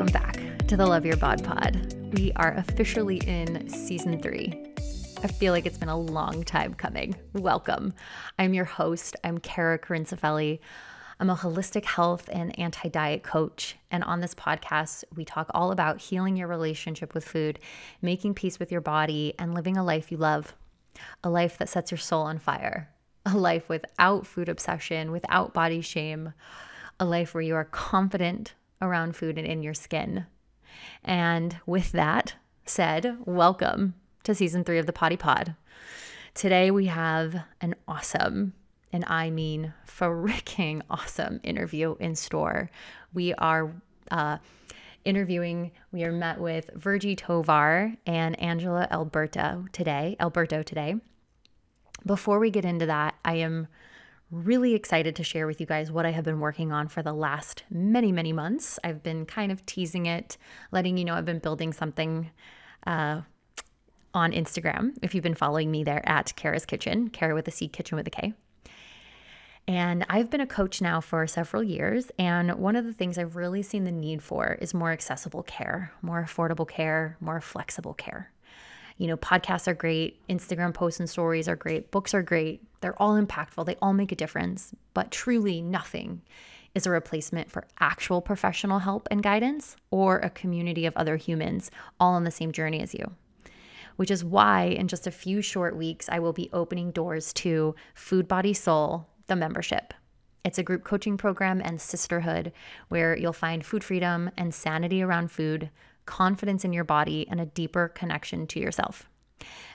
Welcome back to the Love Your Bod Pod. We are officially in season three. I feel like it's been a long time coming. Welcome. I'm your host. I'm Kara Carincefelli. I'm a holistic health and anti diet coach. And on this podcast, we talk all about healing your relationship with food, making peace with your body, and living a life you love. A life that sets your soul on fire. A life without food obsession, without body shame. A life where you are confident around food and in your skin. And with that said, welcome to season three of the Potty Pod. Today we have an awesome, and I mean freaking awesome interview in store. We are uh, interviewing, we are met with Virgie Tovar and Angela Alberto today, Alberto today. Before we get into that, I am really excited to share with you guys what I have been working on for the last many, many months. I've been kind of teasing it, letting you know I've been building something uh, on Instagram. If you've been following me there at Kara's Kitchen, Kara with a C, Kitchen with a K. And I've been a coach now for several years. And one of the things I've really seen the need for is more accessible care, more affordable care, more flexible care. You know, podcasts are great, Instagram posts and stories are great, books are great. They're all impactful, they all make a difference, but truly nothing is a replacement for actual professional help and guidance or a community of other humans all on the same journey as you. Which is why, in just a few short weeks, I will be opening doors to Food Body Soul, the membership. It's a group coaching program and sisterhood where you'll find food freedom and sanity around food confidence in your body, and a deeper connection to yourself.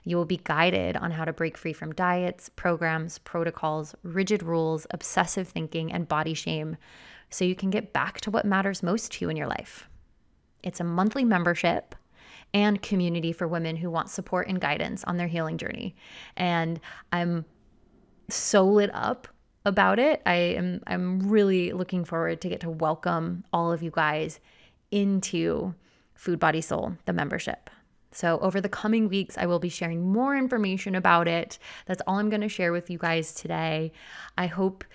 You will be guided on how to break free from diets, programs, protocols, rigid rules, obsessive thinking, and body shame so you can get back to what matters most to you in your life. It's a monthly membership and community for women who want support and guidance on their healing journey. And I'm so lit up about it. I am I'm really looking forward to get to welcome all of you guys into Food Body Soul, the membership. So, over the coming weeks, I will be sharing more information about it. That's all I'm going to share with you guys today. I hope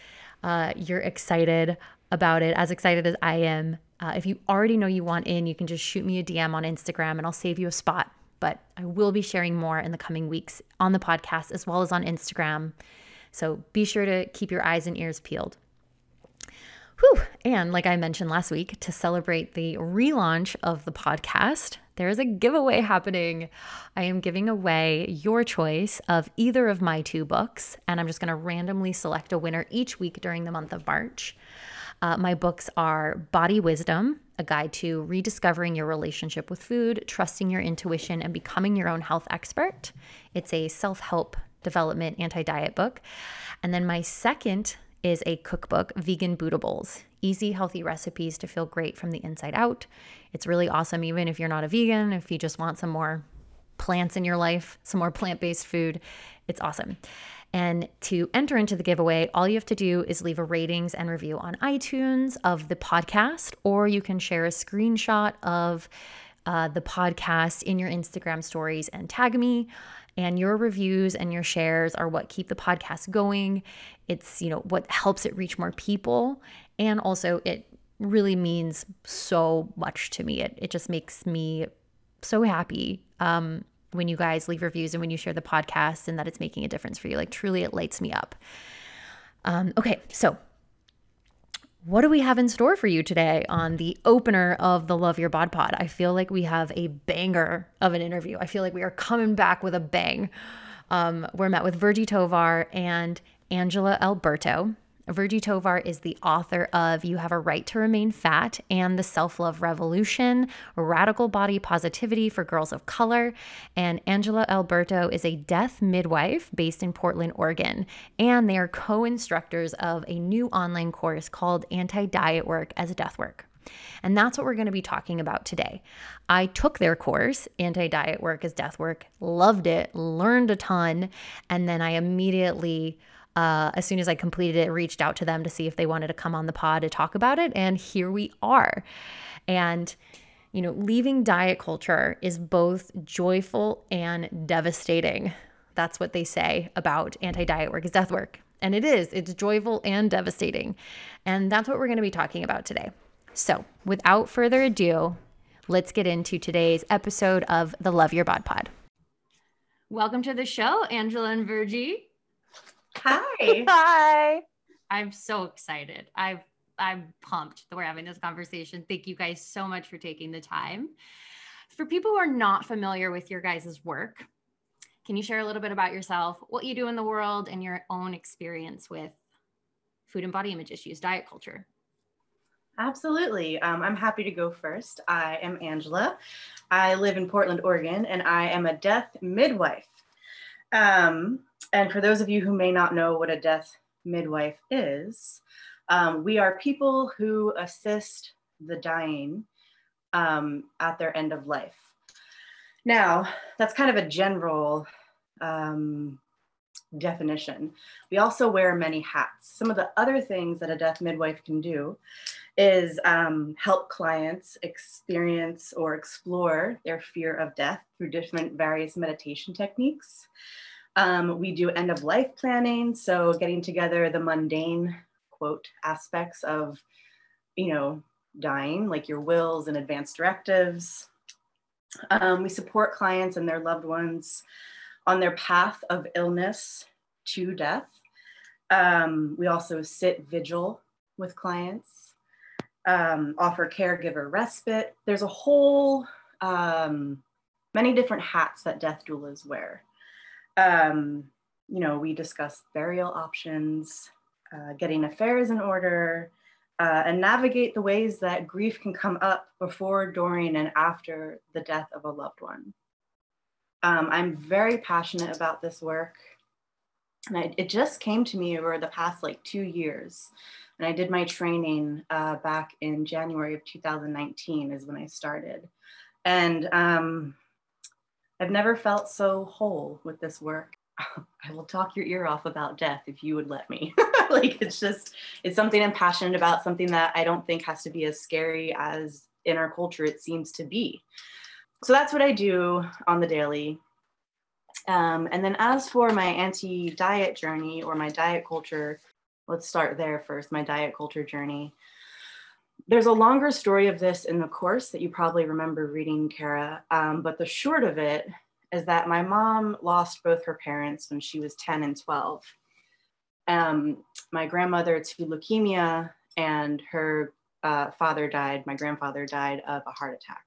uh, you're excited about it, as excited as I am. Uh, if you already know you want in, you can just shoot me a DM on Instagram and I'll save you a spot. But I will be sharing more in the coming weeks on the podcast as well as on Instagram. So be sure to keep your eyes and ears peeled. Whew. And like I mentioned last week, to celebrate the relaunch of the podcast, there is a giveaway happening. I am giving away your choice of either of my two books, and I'm just going to randomly select a winner each week during the month of March. Uh, my books are Body Wisdom, a guide to rediscovering your relationship with food, trusting your intuition, and becoming your own health expert. It's a self help development anti diet book. And then my second is a cookbook, Vegan Bootables Easy, Healthy Recipes to Feel Great from the Inside Out. It's really awesome, even if you're not a vegan, if you just want some more plants in your life, some more plant based food. It's awesome. And to enter into the giveaway, all you have to do is leave a ratings and review on iTunes of the podcast, or you can share a screenshot of uh, the podcast in your Instagram stories and tag me. And your reviews and your shares are what keep the podcast going. It's, you know, what helps it reach more people. And also, it really means so much to me. It, it just makes me so happy um, when you guys leave reviews and when you share the podcast and that it's making a difference for you. Like, truly, it lights me up. Um, okay, so what do we have in store for you today on the opener of the Love Your Bod Pod? I feel like we have a banger of an interview. I feel like we are coming back with a bang. Um, we're met with Virgie Tovar and Angela Alberto. Virgie Tovar is the author of You Have a Right to Remain Fat and The Self Love Revolution, Radical Body Positivity for Girls of Color. And Angela Alberto is a death midwife based in Portland, Oregon. And they are co instructors of a new online course called Anti Diet Work as Death Work. And that's what we're going to be talking about today. I took their course, Anti Diet Work as Death Work, loved it, learned a ton, and then I immediately uh, as soon as I completed it, reached out to them to see if they wanted to come on the pod to talk about it. And here we are. And, you know, leaving diet culture is both joyful and devastating. That's what they say about anti diet work is death work. And it is, it's joyful and devastating. And that's what we're going to be talking about today. So, without further ado, let's get into today's episode of the Love Your Bod Pod. Welcome to the show, Angela and Virgie. Hi. Hi. I'm so excited. I've I'm pumped that we're having this conversation. Thank you guys so much for taking the time. For people who are not familiar with your guys' work, can you share a little bit about yourself, what you do in the world, and your own experience with food and body image issues, diet culture? Absolutely. Um, I'm happy to go first. I am Angela. I live in Portland, Oregon, and I am a death midwife. Um, and for those of you who may not know what a death midwife is, um, we are people who assist the dying um, at their end of life. Now, that's kind of a general um, definition. We also wear many hats. Some of the other things that a death midwife can do is um, help clients experience or explore their fear of death through different various meditation techniques. Um, we do end of life planning, so getting together the mundane quote aspects of, you know, dying, like your wills and advanced directives. Um, we support clients and their loved ones on their path of illness to death. Um, we also sit vigil with clients um, offer caregiver respite. There's a whole, um, many different hats that death doulas wear. Um, you know, we discuss burial options, uh, getting affairs in order, uh, and navigate the ways that grief can come up before, during, and after the death of a loved one. Um, I'm very passionate about this work. And I, it just came to me over the past like two years. And I did my training uh, back in January of 2019 is when I started. And um, I've never felt so whole with this work. I will talk your ear off about death if you would let me. like it's just, it's something I'm passionate about, something that I don't think has to be as scary as in our culture it seems to be. So that's what I do on the daily. Um, and then as for my anti-diet journey or my diet culture, let's start there first, my diet culture journey. There's a longer story of this in the course that you probably remember reading, Kara, um, but the short of it is that my mom lost both her parents when she was 10 and 12. Um, my grandmother to leukemia and her uh, father died, my grandfather died of a heart attack.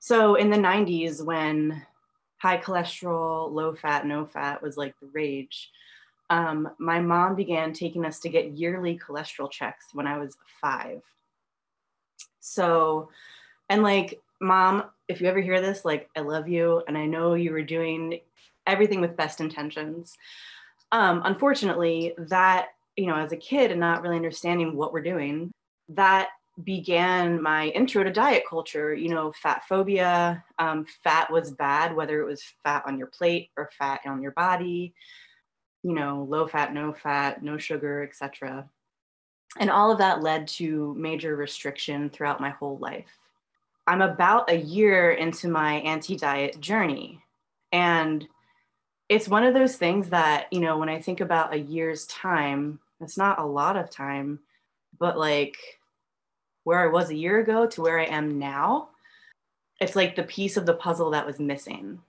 So in the 90s, when high cholesterol, low fat, no fat was like the rage, um, my mom began taking us to get yearly cholesterol checks when I was five. So, and like, mom, if you ever hear this, like, I love you. And I know you were doing everything with best intentions. Um, unfortunately, that, you know, as a kid and not really understanding what we're doing, that began my intro to diet culture you know fat phobia um, fat was bad whether it was fat on your plate or fat on your body you know, low fat, no fat, no sugar, etc. And all of that led to major restriction throughout my whole life. I'm about a year into my anti diet journey. And it's one of those things that, you know, when I think about a year's time, it's not a lot of time, but like where I was a year ago to where I am now, it's like the piece of the puzzle that was missing.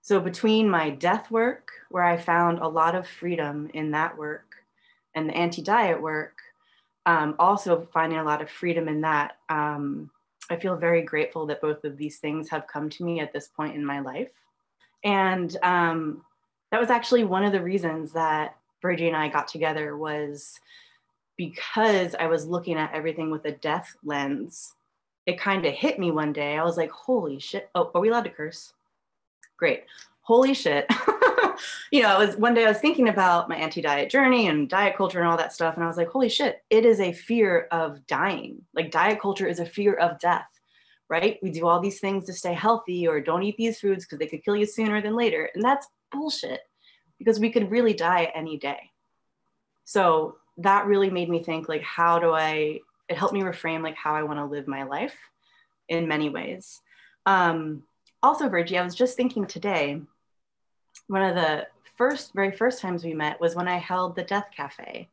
So, between my death work, where I found a lot of freedom in that work, and the anti diet work, um, also finding a lot of freedom in that, um, I feel very grateful that both of these things have come to me at this point in my life. And um, that was actually one of the reasons that Virgie and I got together was because I was looking at everything with a death lens. It kind of hit me one day. I was like, holy shit. Oh, are we allowed to curse? great. Holy shit. you know, it was one day I was thinking about my anti-diet journey and diet culture and all that stuff. And I was like, holy shit, it is a fear of dying. Like diet culture is a fear of death, right? We do all these things to stay healthy or don't eat these foods because they could kill you sooner than later. And that's bullshit because we could really die any day. So that really made me think like, how do I, it helped me reframe like how I want to live my life in many ways. Um, also, Virgie, I was just thinking today, one of the first, very first times we met was when I held the Death Cafe.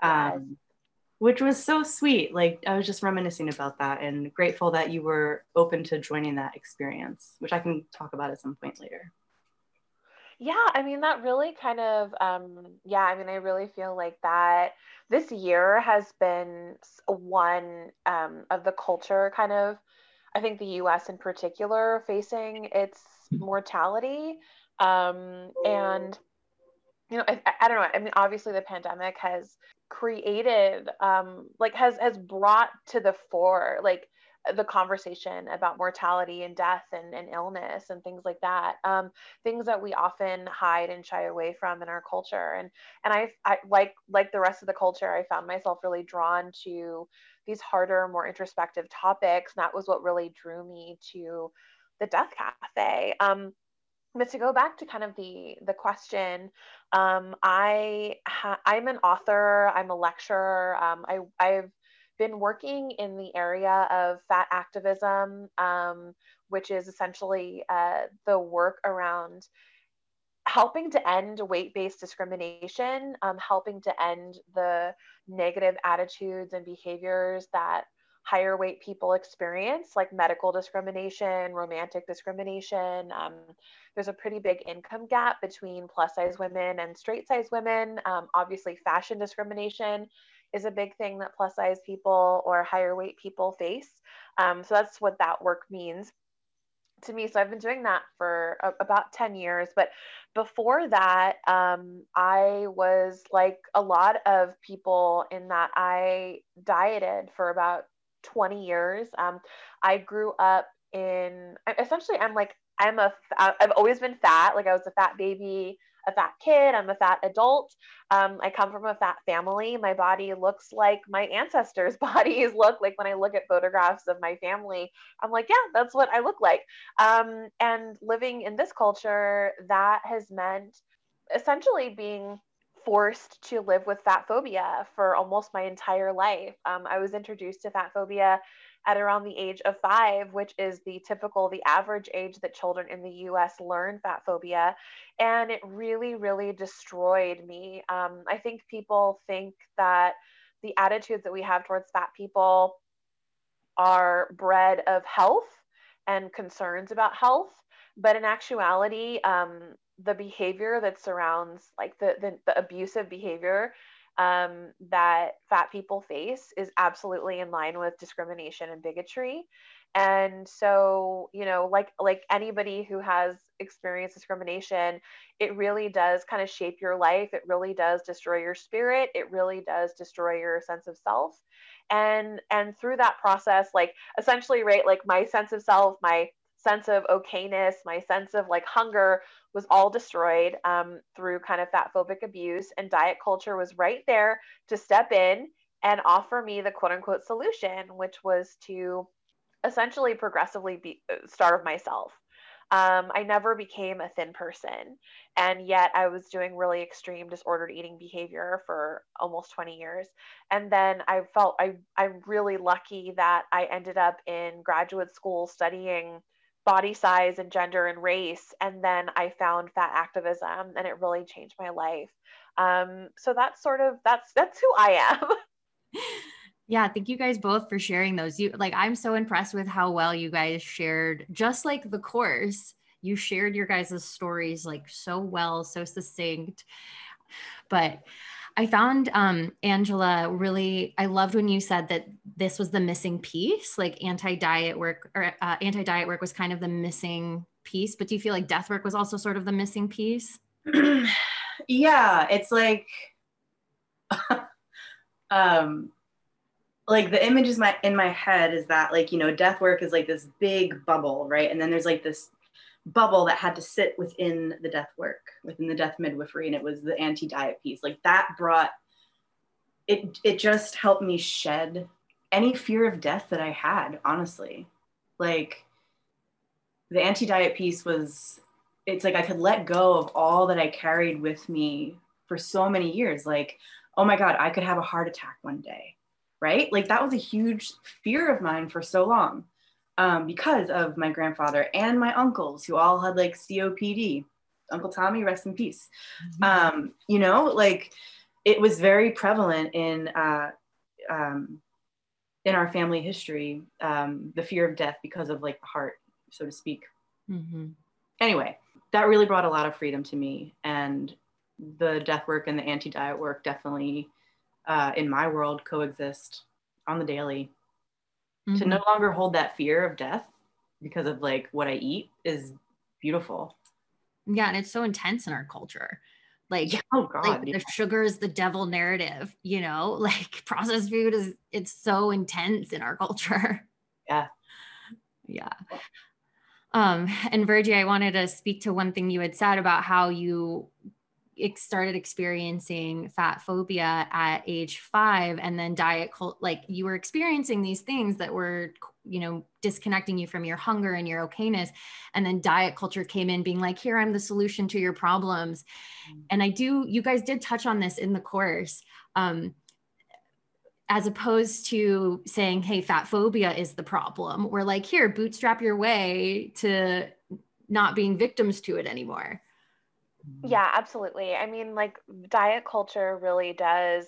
Um, which was so sweet. Like I was just reminiscing about that and grateful that you were open to joining that experience, which I can talk about at some point later. Yeah, I mean, that really kind of, um, yeah, I mean, I really feel like that this year has been one um, of the culture kind of, I think the US in particular, facing its mortality. Um, and, you know, I, I don't know. I mean, obviously the pandemic has created, um, like, has, has brought to the fore, like, the conversation about mortality and death and, and illness and things like that. Um, things that we often hide and shy away from in our culture. And and I, I like like the rest of the culture i found myself really drawn to these harder more introspective topics. And that was what really drew me to the death cafe. Um, but to go back to kind of the the question um, i ha- i'm an author i'm a lecturer um, I, i've been working in the area of fat activism, um, which is essentially uh, the work around helping to end weight based discrimination, um, helping to end the negative attitudes and behaviors that higher weight people experience, like medical discrimination, romantic discrimination. Um, there's a pretty big income gap between plus size women and straight size women. Um, obviously, fashion discrimination is a big thing that plus size people or higher weight people face. Um, so that's what that work means to me. So I've been doing that for a, about 10 years. But before that, um, I was like a lot of people in that I dieted for about 20 years. Um, I grew up in essentially, I'm like, I'm a, I've always been fat. Like I was a fat baby a fat kid. I'm a fat adult. Um, I come from a fat family. My body looks like my ancestors' bodies look like when I look at photographs of my family. I'm like, yeah, that's what I look like. Um, and living in this culture, that has meant essentially being forced to live with fat phobia for almost my entire life. Um, I was introduced to fat phobia at around the age of five, which is the typical, the average age that children in the US learn fat phobia. And it really, really destroyed me. Um, I think people think that the attitudes that we have towards fat people are bred of health and concerns about health. But in actuality, um, the behavior that surrounds like the, the, the abusive behavior um, that fat people face is absolutely in line with discrimination and bigotry. And so you know like like anybody who has experienced discrimination it really does kind of shape your life. It really does destroy your spirit. It really does destroy your sense of self. And and through that process like essentially right like my sense of self my sense of okayness my sense of like hunger was all destroyed um, through kind of fat phobic abuse, and diet culture was right there to step in and offer me the quote unquote solution, which was to essentially progressively be, uh, starve myself. Um, I never became a thin person, and yet I was doing really extreme disordered eating behavior for almost 20 years. And then I felt I, I'm really lucky that I ended up in graduate school studying body size and gender and race. And then I found fat activism and it really changed my life. Um, so that's sort of that's that's who I am. Yeah, thank you guys both for sharing those. You like I'm so impressed with how well you guys shared just like the course. You shared your guys' stories like so well, so succinct. But I found um, Angela really, I loved when you said that this was the missing piece, like anti diet work or uh, anti diet work was kind of the missing piece. But do you feel like death work was also sort of the missing piece? yeah, it's like, um, like the image is my in my head is that like you know death work is like this big bubble right and then there's like this bubble that had to sit within the death work, within the death midwifery, and it was the anti-diet piece. Like that brought it. It just helped me shed any fear of death that I had. Honestly, like the anti-diet piece was. It's like I could let go of all that I carried with me for so many years. Like, oh my God, I could have a heart attack one day, right? Like that was a huge fear of mine for so long um, because of my grandfather and my uncles who all had like COPD. Uncle Tommy, rest in peace. Mm-hmm. Um, you know, like it was very prevalent in uh, um, in our family history um, the fear of death because of like the heart, so to speak. Mm-hmm. Anyway, that really brought a lot of freedom to me, and the death work and the anti-diet work definitely, uh, in my world, coexist on the daily. Mm-hmm. To no longer hold that fear of death because of like what I eat is beautiful. Yeah, and it's so intense in our culture. Like, oh god, like yeah. the sugar is the devil narrative, you know, like processed food is it's so intense in our culture. Yeah. Yeah. Um, and Virgie, I wanted to speak to one thing you had said about how you started experiencing fat phobia at age five and then diet cult like you were experiencing these things that were you know disconnecting you from your hunger and your okayness and then diet culture came in being like here i'm the solution to your problems mm-hmm. and i do you guys did touch on this in the course um, as opposed to saying hey fat phobia is the problem we're like here bootstrap your way to not being victims to it anymore yeah, absolutely. I mean, like diet culture really does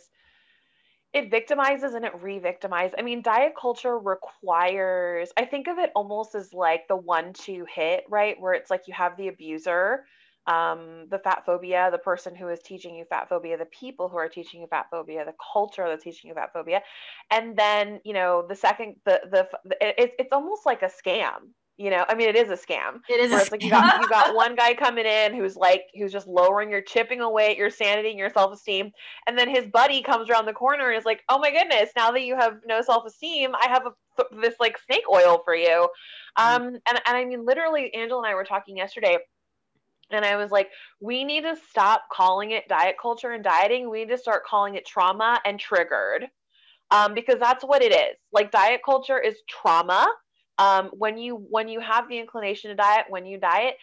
it victimizes and it re-victimizes. I mean, diet culture requires, I think of it almost as like the one-two hit, right? Where it's like you have the abuser, um, the fat phobia, the person who is teaching you fat phobia, the people who are teaching you fat phobia, the culture that's teaching you fat phobia, and then you know the second the the, the it's it's almost like a scam, you know i mean it is a scam it is it's like you got you got one guy coming in who's like who's just lowering your chipping away at your sanity and your self-esteem and then his buddy comes around the corner and is like oh my goodness now that you have no self-esteem i have a, this like snake oil for you mm-hmm. um and, and i mean literally angela and i were talking yesterday and I was like, we need to stop calling it diet culture and dieting. We need to start calling it trauma and triggered um, because that's what it is. Like, diet culture is trauma um, when you when you have the inclination to diet when you diet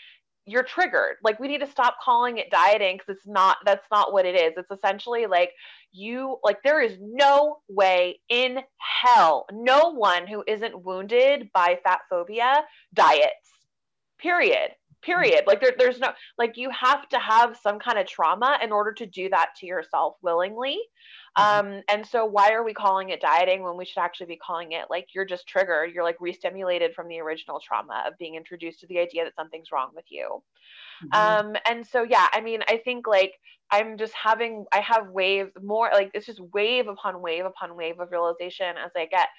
you're triggered. Like we need to stop calling it dieting because it's not that's not what it is. It's essentially like you like there is no way in hell no one who isn't wounded by fat phobia diets. Period. Period. Like there, there's no like you have to have some kind of trauma in order to do that to yourself willingly. Um, and so why are we calling it dieting when we should actually be calling it like you're just triggered, you're like re-stimulated from the original trauma of being introduced to the idea that something's wrong with you. Mm-hmm. Um, and so yeah, I mean, I think like I'm just having I have waves more like it's just wave upon wave upon wave of realization as I get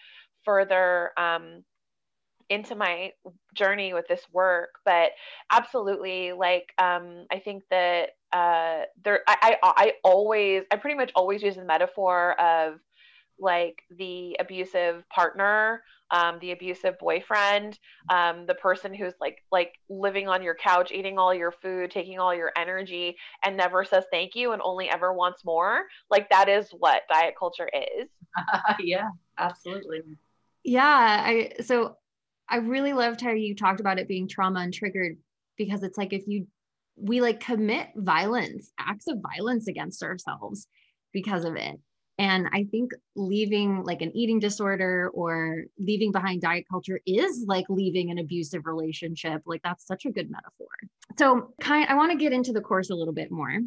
further um into my journey with this work but absolutely like um i think that uh, there I, I I always I pretty much always use the metaphor of like the abusive partner um, the abusive boyfriend um, the person who's like like living on your couch eating all your food taking all your energy and never says thank you and only ever wants more. Like that is what diet culture is. Yeah absolutely. Yeah i so i really loved how you talked about it being trauma and triggered because it's like if you we like commit violence, acts of violence against ourselves because of it. And I think leaving like an eating disorder or leaving behind diet culture is like leaving an abusive relationship. Like that's such a good metaphor. So, kind I want to get into the course a little bit more.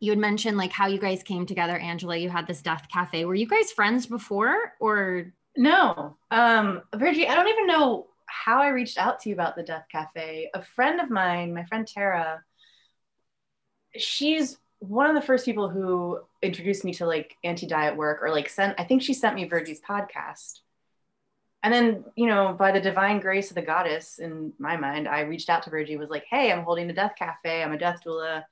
You had mentioned like how you guys came together, Angela. You had this death cafe. Were you guys friends before or no? Um, Virgie, I don't even know how I reached out to you about the Death Cafe. A friend of mine, my friend Tara, she's one of the first people who introduced me to like anti-diet work or like sent I think she sent me Virgie's podcast. And then, you know, by the divine grace of the goddess in my mind, I reached out to Virgie, was like, hey, I'm holding a death cafe. I'm a death doula.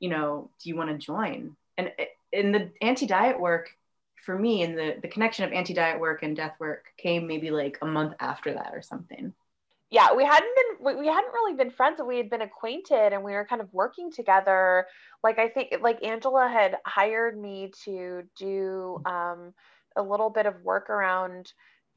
You know, do you want to join? And in the anti-diet work, for me and the the connection of anti-diet work and death work came maybe like a month after that or something. Yeah we hadn't been we hadn't really been friends but we had been acquainted and we were kind of working together. Like i think like angela had hired me to do um, a little bit of work around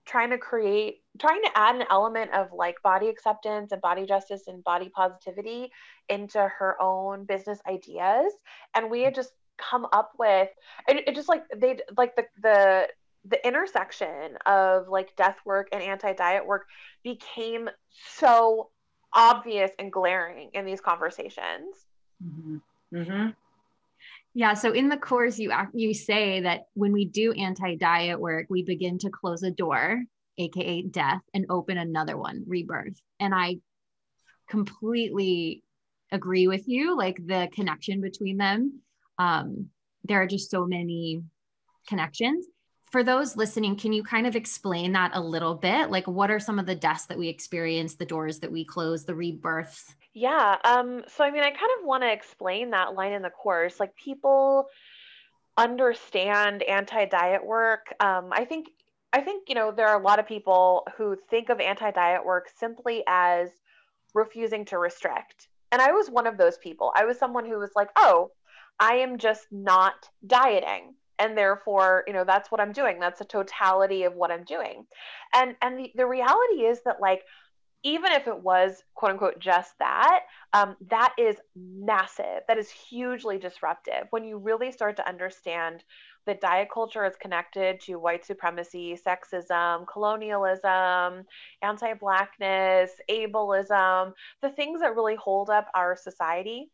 trying to create trying to add an element of like body acceptance and body justice and body positivity into her own business ideas. And we had just come up with it, it just like they like the the the intersection of like death work and anti-diet work became so obvious and glaring in these conversations mm-hmm. Mm-hmm. Yeah. So in the course, you you say that when we do anti-diet work, we begin to close a door, aka death, and open another one, rebirth. And I completely agree with you. Like the connection between them. Um, there are just so many connections. For those listening, can you kind of explain that a little bit? Like, what are some of the deaths that we experience, the doors that we close, the rebirths? Yeah. Um, so, I mean, I kind of want to explain that line in the course. Like, people understand anti-diet work. Um, I think, I think you know there are a lot of people who think of anti-diet work simply as refusing to restrict. And I was one of those people. I was someone who was like, "Oh, I am just not dieting." and therefore you know that's what i'm doing that's a totality of what i'm doing and and the, the reality is that like even if it was quote unquote just that, um, that is massive. That is hugely disruptive. When you really start to understand that diet culture is connected to white supremacy, sexism, colonialism, anti Blackness, ableism, the things that really hold up our society.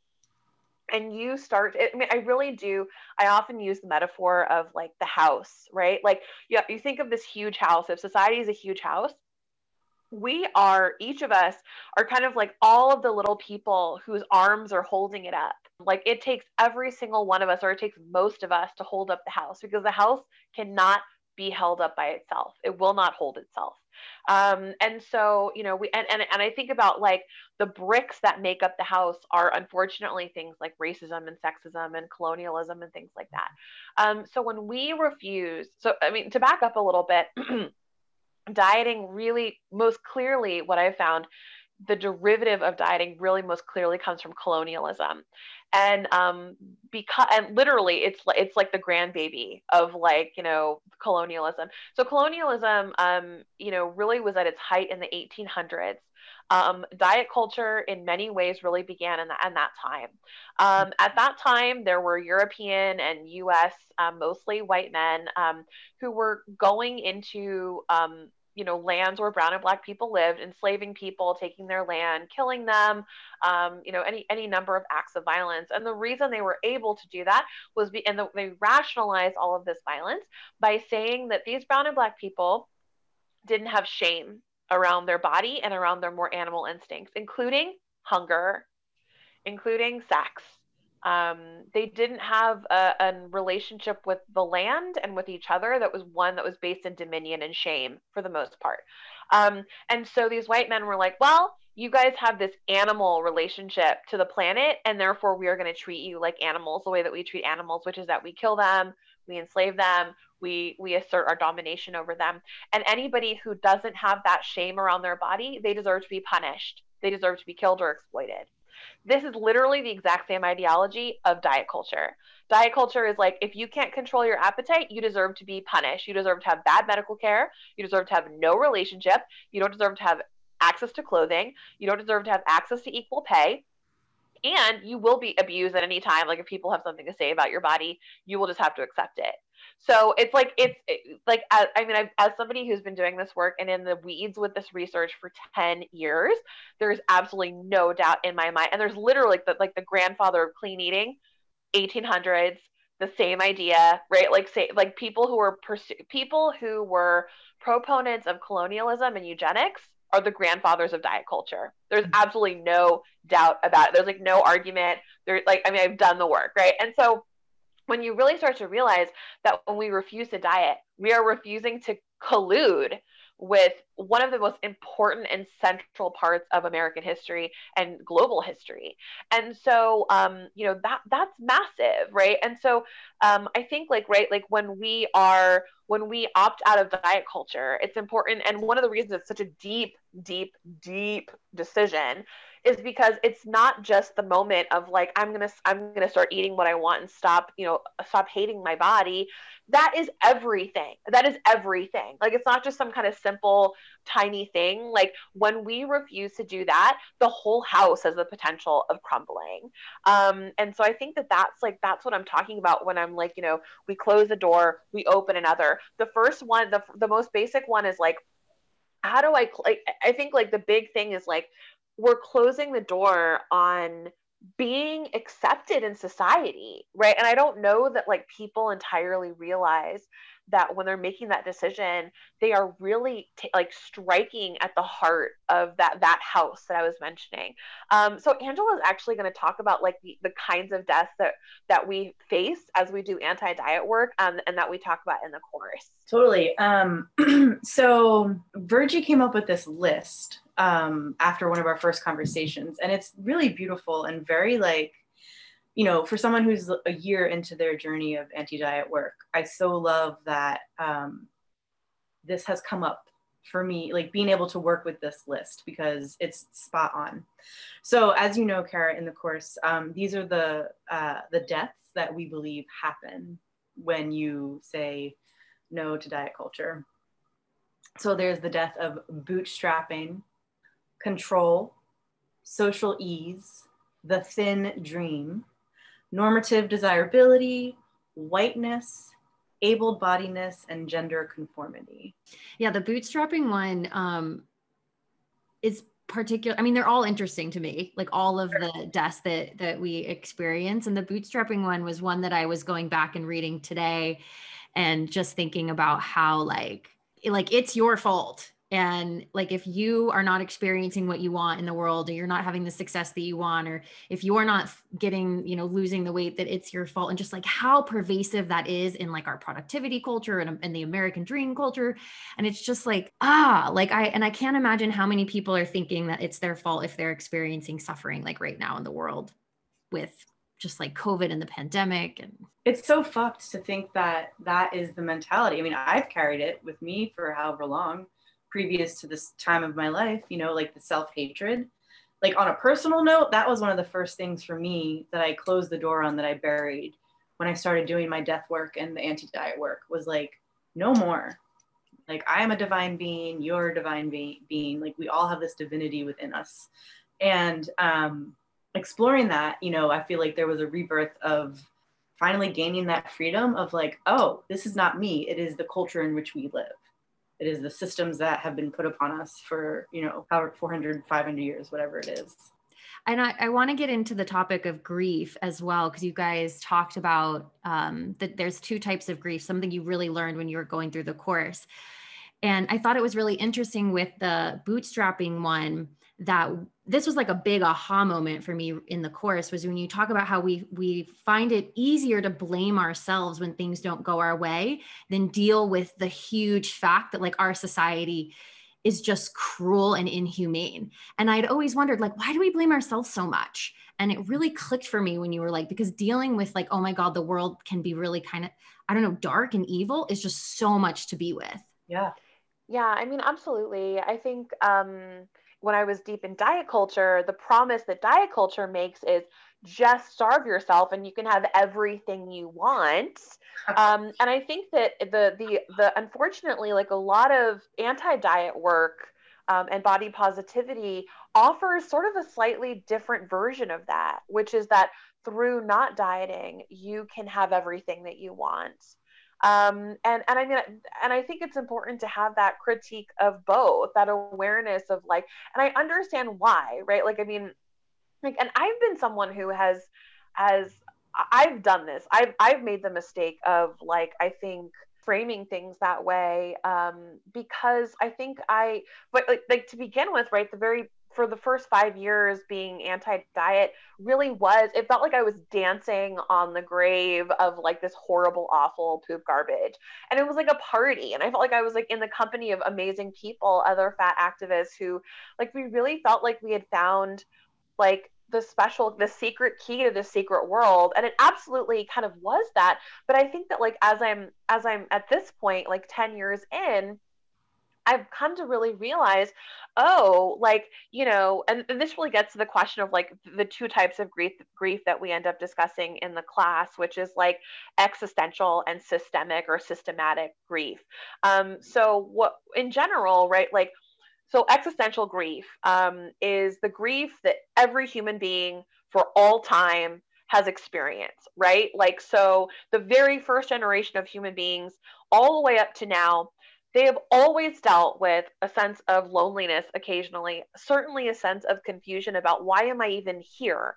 And you start, I mean, I really do. I often use the metaphor of like the house, right? Like, yeah, you think of this huge house. If society is a huge house, we are each of us are kind of like all of the little people whose arms are holding it up like it takes every single one of us or it takes most of us to hold up the house because the house cannot be held up by itself it will not hold itself um, and so you know we and, and and i think about like the bricks that make up the house are unfortunately things like racism and sexism and colonialism and things like that. Um, so when we refuse so i mean to back up a little bit dieting really most clearly what i found the derivative of dieting really most clearly comes from colonialism. And um because and literally it's it's like the grandbaby of like you know colonialism. So colonialism um you know really was at its height in the 1800s um, diet culture in many ways really began in, the, in that time. Um, at that time, there were European and US, um, mostly white men, um, who were going into um, you know lands where brown and black people lived enslaving people taking their land killing them um, you know any any number of acts of violence and the reason they were able to do that was be and the, they rationalized all of this violence by saying that these brown and black people didn't have shame around their body and around their more animal instincts, including hunger, including sex. Um, they didn't have a, a, relationship with the land and with each other that was one that was based in dominion and shame for the most part. Um, and so these white men were like, well, you guys have this animal relationship to the planet, and therefore we are going to treat you like animals the way that we treat animals, which is that we kill them, we enslave them, we we assert our domination over them. And anybody who doesn't have that shame around their body they deserve to be punished. They deserve to be killed or exploited this is literally the exact same ideology of diet culture. Diet culture is like if you can't control your appetite you deserve to be punished. You deserve to have bad medical care. You deserve to have no relationship. You don't deserve to have access to clothing. You don't deserve to have access to equal pay. And you will be abused at any time. Like if people have something to say about your body you will just have to accept it so it's like it's it, like as, I mean, I've, as somebody who's been doing this work and in the weeds with this research for ten years, there's absolutely no doubt in my mind. And there's literally like the like the grandfather of clean eating, 1800s, the same idea, right? Like say like people who were pursu- people who were proponents of colonialism and eugenics are the grandfathers of diet culture. There's mm-hmm. absolutely no doubt about it. There's like no argument. There's like I mean I've done the work, right? And so when you really start to realize that when we refuse to diet, we are refusing to collude with one of the most important and central parts of American history and global history. And so, um, you know, that that's massive, right? And so, um, I think like right, like when we are when we opt out of diet culture, it's important. And one of the reasons it's such a deep, deep, deep decision is because it's not just the moment of like i'm gonna i'm gonna start eating what i want and stop you know stop hating my body that is everything that is everything like it's not just some kind of simple tiny thing like when we refuse to do that the whole house has the potential of crumbling um, and so i think that that's like that's what i'm talking about when i'm like you know we close a door we open another the first one the, the most basic one is like how do I I think like the big thing is like we're closing the door on being accepted in society, right? And I don't know that like people entirely realize that when they're making that decision they are really t- like striking at the heart of that that house that i was mentioning. Um, so angela is actually going to talk about like the, the kinds of deaths that that we face as we do anti-diet work um, and that we talk about in the course. Totally. Um, so virgie came up with this list um, after one of our first conversations and it's really beautiful and very like you know, for someone who's a year into their journey of anti-diet work, I so love that um, this has come up for me, like being able to work with this list because it's spot on. So, as you know, Kara, in the course, um, these are the uh, the deaths that we believe happen when you say no to diet culture. So, there's the death of bootstrapping, control, social ease, the thin dream, normative desirability, whiteness, able bodiness, and gender conformity. Yeah, the bootstrapping one um, is particular. I mean, they're all interesting to me, like all of the deaths that that we experience. And the bootstrapping one was one that I was going back and reading today, and just thinking about how like like it's your fault and like if you are not experiencing what you want in the world or you're not having the success that you want or if you're not getting you know losing the weight that it's your fault and just like how pervasive that is in like our productivity culture and, and the american dream culture. And it's just like ah like i and i can't imagine how many people are thinking that it's their fault if they're experiencing suffering like right now in the world with just like covid and the pandemic and it's so fucked to think that that is the mentality. I mean i've carried it with me for however long previous to this time of my life, you know, like the self hatred. Like on a personal note, that was one of the first things for me that I closed the door on that I buried when I started doing my death work and the anti diet work was like, no more. Like, I am a divine being, you're a divine be- being. Like, we all have this divinity within us. And um, exploring that, you know, I feel like there was a rebirth of finally gaining that freedom of like, oh, this is not me, it is the culture in which we live it is the systems that have been put upon us for you know 400 500 years whatever it is. And i, I want to get into the topic of grief as well because you guys talked about um, that there's two types of grief something you really learned when you were going through the course. And i thought it was really interesting with the bootstrapping one that this was like a big aha moment for me in the course was when you talk about how we we find it easier to blame ourselves when things don't go our way than deal with the huge fact that like our society is just cruel and inhumane. And i'd always wondered like why do we blame ourselves so much? And it really clicked for me when you were like because dealing with like oh my god the world can be really kind of i don't know dark and evil is just so much to be with. Yeah. Yeah i mean absolutely. I think um when I was deep in diet culture, the promise that diet culture makes is just starve yourself and you can have everything you want. Um, and I think that the the the unfortunately, like a lot of anti-diet work um, and body positivity offers sort of a slightly different version of that, which is that through not dieting, you can have everything that you want um, and and I mean, and I think it's important to have that critique of both, that awareness of like, and I understand why, right? Like, I mean, like, and I've been someone who has, has I've done this, I've I've made the mistake of like, I think framing things that way um, because I think I, but like, like to begin with, right, the very for the first five years being anti-diet really was it felt like i was dancing on the grave of like this horrible awful poop garbage. And it was like a party. And i felt like i was like in the company of amazing people other fat activists who like we really felt like we had found like the special the secret key to the secret world. And it absolutely kind of was that. But i think that like as i'm as i'm at this point like 10 years in I've come to really realize, oh, like, you know, and, and, this really gets to the question of like the two types of grief grief that we end up discussing in the class, which is like existential and systemic or systematic grief. Um, so what in general, right, like so existential grief um, is the grief that every human being for all time has experienced, right? Like, so the very first generation of human beings, all the way up to now, they have always dealt with a sense of loneliness occasionally, certainly a sense of confusion about why am I even here?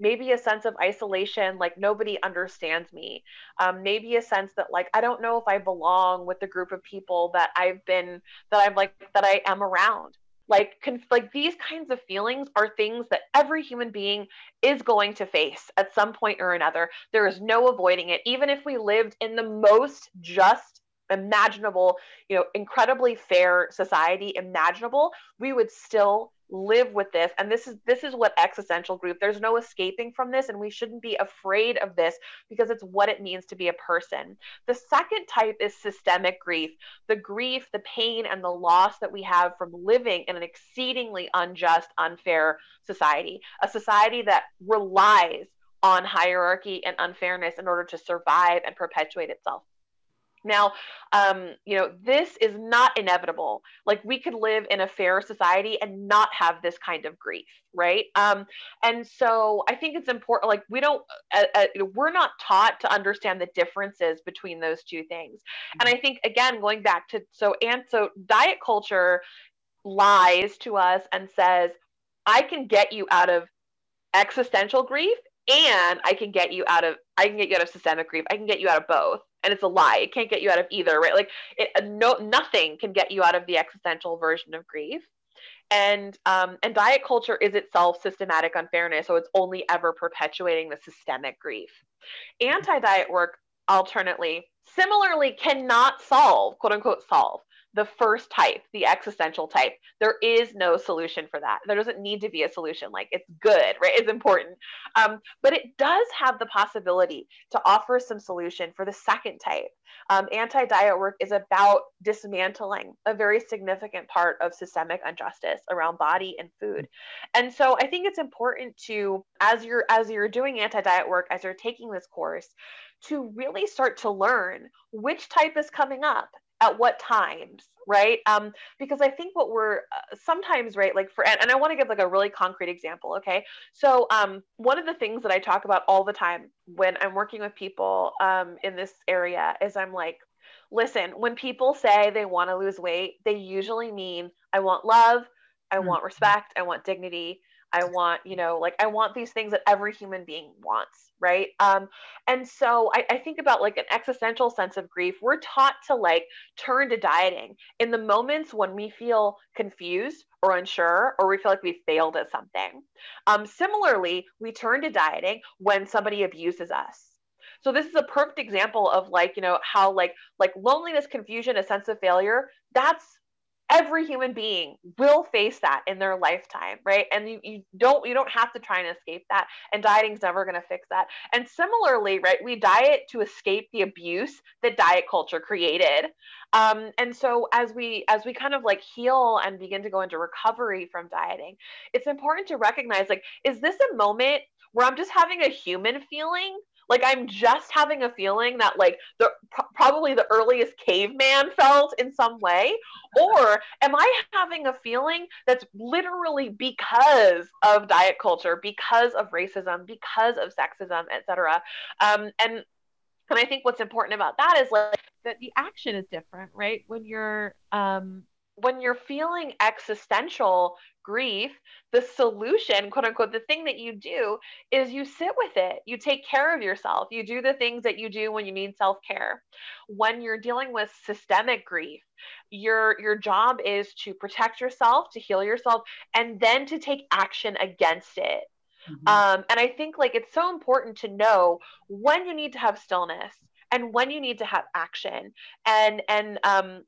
maybe a sense of isolation like nobody understands me. Um, maybe a sense that like i don't know if i belong with the group of people that i've been that i'm like that i am around. Like conf- like these kinds of feelings are things that every human being is going to face at some point or another. There is no avoiding it. Even if we lived in the most just imaginable you know incredibly fair society imaginable we would still live with this. And this is this is what existential grief there's no escaping from this and we shouldn't be afraid of this because it's what it means to be a person. The second type is systemic grief. The grief the pain and the loss that we have from living in an exceedingly unjust unfair society a society that relies on hierarchy and unfairness in order to survive and perpetuate itself now, um, you know, this is not inevitable. Like we could live in a fair society and not have this kind of grief, right? Um, and so I think it's important. Like we don't, uh, uh, we're not taught to understand the differences between those two things. And I think again, going back to so and so, diet culture lies to us and says, "I can get you out of existential grief and I can get you out of I can get you out of systemic grief. I can get you out of both. And it's a lie. It can't get you out of either, right? Like it, no nothing can get you out of the existential version of grief. And um, and diet culture is itself systematic unfairness, so it's only ever perpetuating the systemic grief. Anti-diet work alternately similarly cannot solve quote unquote solve the first type, the existential type. There is no solution for that. There doesn't need to be a solution. Like it's good, right? It's important. Um, but it does have the possibility to offer some solution for the second type. Um, Anti diet work is about dismantling a very significant part of systemic injustice around body and food. And so I think it's important to, as you're as you're doing anti diet work, as you're taking this course, to really start to learn which type is coming up at what times right? Um because i think what we're uh, sometimes right like for and, and i want to give like a really concrete example okay? So um one of the things that i talk about all the time when i'm working with people um in this area is i'm like listen when people say they want to lose weight they usually mean i want love i want mm-hmm. respect i want dignity I want, you know, like I want these things that every human being wants, right? Um, and so I, I think about like an existential sense of grief. We're taught to like turn to dieting in the moments when we feel confused or unsure or we feel like we failed at something. Um, similarly, we turn to dieting when somebody abuses us so this is a perfect example of like you know how like like loneliness confusion a sense of failure that's every human being will face that in their lifetime right? And you, you don't you don't have to try and escape that and dieting's never going to fix that. And similarly right we diet to escape the abuse that diet culture created. Um, and so as we as we kind of like heal and begin to go into recovery from dieting it's important to recognize like is this a moment where i'm just having a human feeling like I'm just having a feeling that like the probably the earliest caveman felt in some way, or am I having a feeling that's literally because of diet culture, because of racism, because of sexism, etc. Um, and and I think what's important about that is like that the action is different, right? When you're um, when you're feeling existential grief, the solution, quote unquote, the thing that you do is you sit with it. You take care of yourself. You do the things that you do when you need self-care. When you're dealing with systemic grief, your your job is to protect yourself, to heal yourself, and then to take action against it. Mm-hmm. Um, and I think like it's so important to know when you need to have stillness and when you need to have action and and um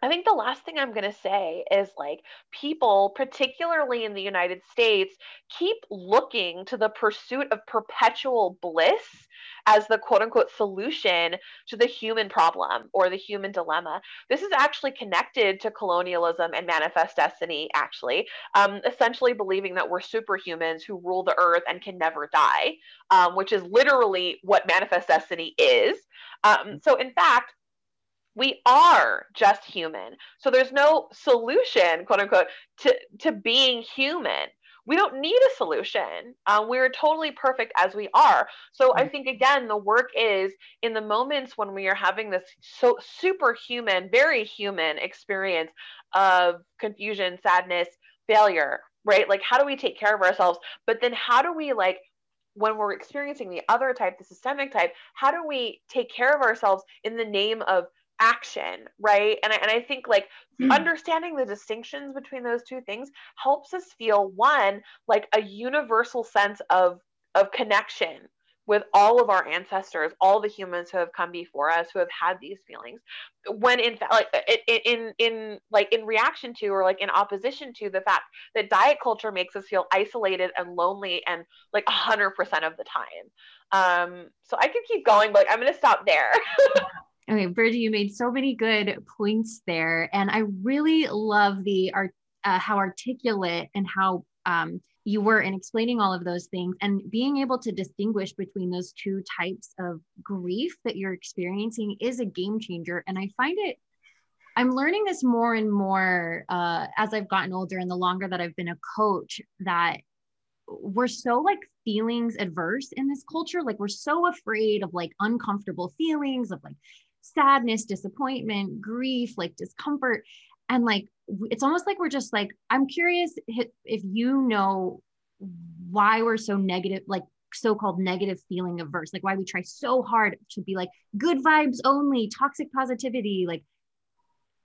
I think the last thing I'm going to say is like people, particularly in the United States, keep looking to the pursuit of perpetual bliss as the quote unquote solution to the human problem or the human dilemma. This is actually connected to colonialism and manifest destiny, actually, um, essentially believing that we're superhumans who rule the earth and can never die, um, which is literally what manifest destiny is. Um, so, in fact, we are just human. So there's no solution, quote unquote, to, to being human. We don't need a solution. Um, we're totally perfect as we are. So I mm. think, again, the work is in the moments when we are having this so superhuman, very human experience of confusion, sadness, failure, right? Like, how do we take care of ourselves? But then how do we like when we're experiencing the other type, the systemic type, how do we take care of ourselves in the name of action, right? And I, and I think like mm. understanding the distinctions between those two things helps us feel one like a universal sense of of connection with all of our ancestors, all the humans who have come before us who have had these feelings. When in fact, like in, in in like in reaction to or like in opposition to the fact that diet culture makes us feel isolated and lonely and like a hundred percent of the time. Um, so I could keep going, but I'm gonna stop there. okay, Bridget, you made so many good points there, and I really love the art, uh, how articulate and how um, you were in explaining all of those things and being able to distinguish between those two types of grief that you're experiencing is a game changer and i find it i'm learning this more and more uh, as i've gotten older and the longer that i've been a coach that we're so like feelings adverse in this culture like we're so afraid of like uncomfortable feelings of like sadness disappointment grief like discomfort. And like it's almost like we're just like i'm curious if you know why we're so negative like so-called negative feeling averse like why we try so hard to be like good vibes only toxic positivity like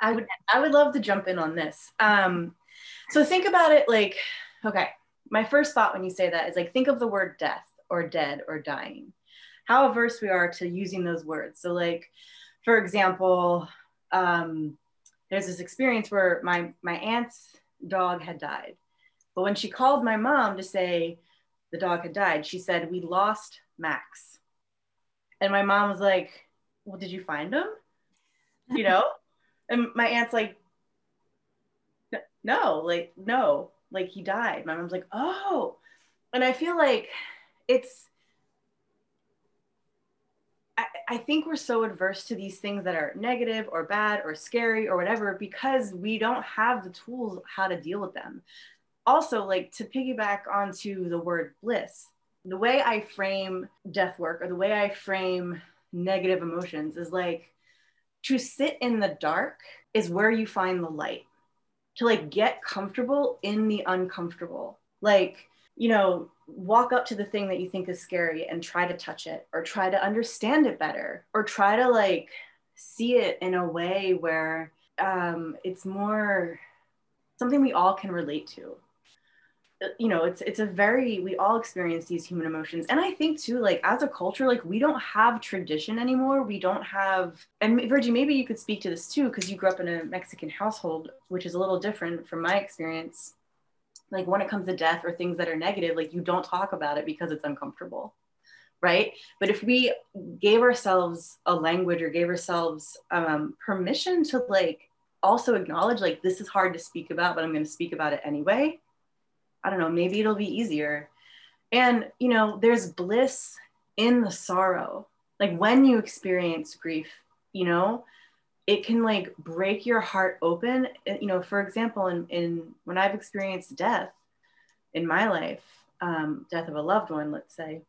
i would i would love to jump in on this. Um so think about it like okay my first thought when you say that is like think of the word death or dead or dying. How averse we are to using those words. So like for example um there's this experience where my my aunt's dog had died. But when she called my mom to say the dog had died she said we lost max. And my mom was like well did you find him? You know? And my aunt's like no like no like he died. My mom's like oh. And i feel like it's I, think we're so adverse to these things that are negative or bad or scary or whatever because we don't have the tools how to deal with them. Also, like to piggyback onto the word bliss, the way I frame death work or the way I frame negative emotions is like to sit in the dark is where you find the light. To like get comfortable in the uncomfortable. Like, you know, walk up to the thing that you think is scary and try to touch it or try to understand it better or try to like see it in a way where um, it's more something we all can relate to. Uh, you know it's it's a very we all experience these human emotions. And i think too like as a culture like we don't have tradition anymore. We don't have and virgie maybe you could speak to this too because you grew up in a mexican household which is a little different from my experience like when it comes to death or things that are negative like you don't talk about it because it's uncomfortable right? But if we gave ourselves a language or gave ourselves um, permission to like also acknowledge like this is hard to speak about but i'm going to speak about it anyway i don't know maybe it'll be easier. And you know there's bliss in the sorrow. Like when you experience grief you know it can like break your heart open. You know for example in, in when i've experienced death in my life um, death of a loved one let's say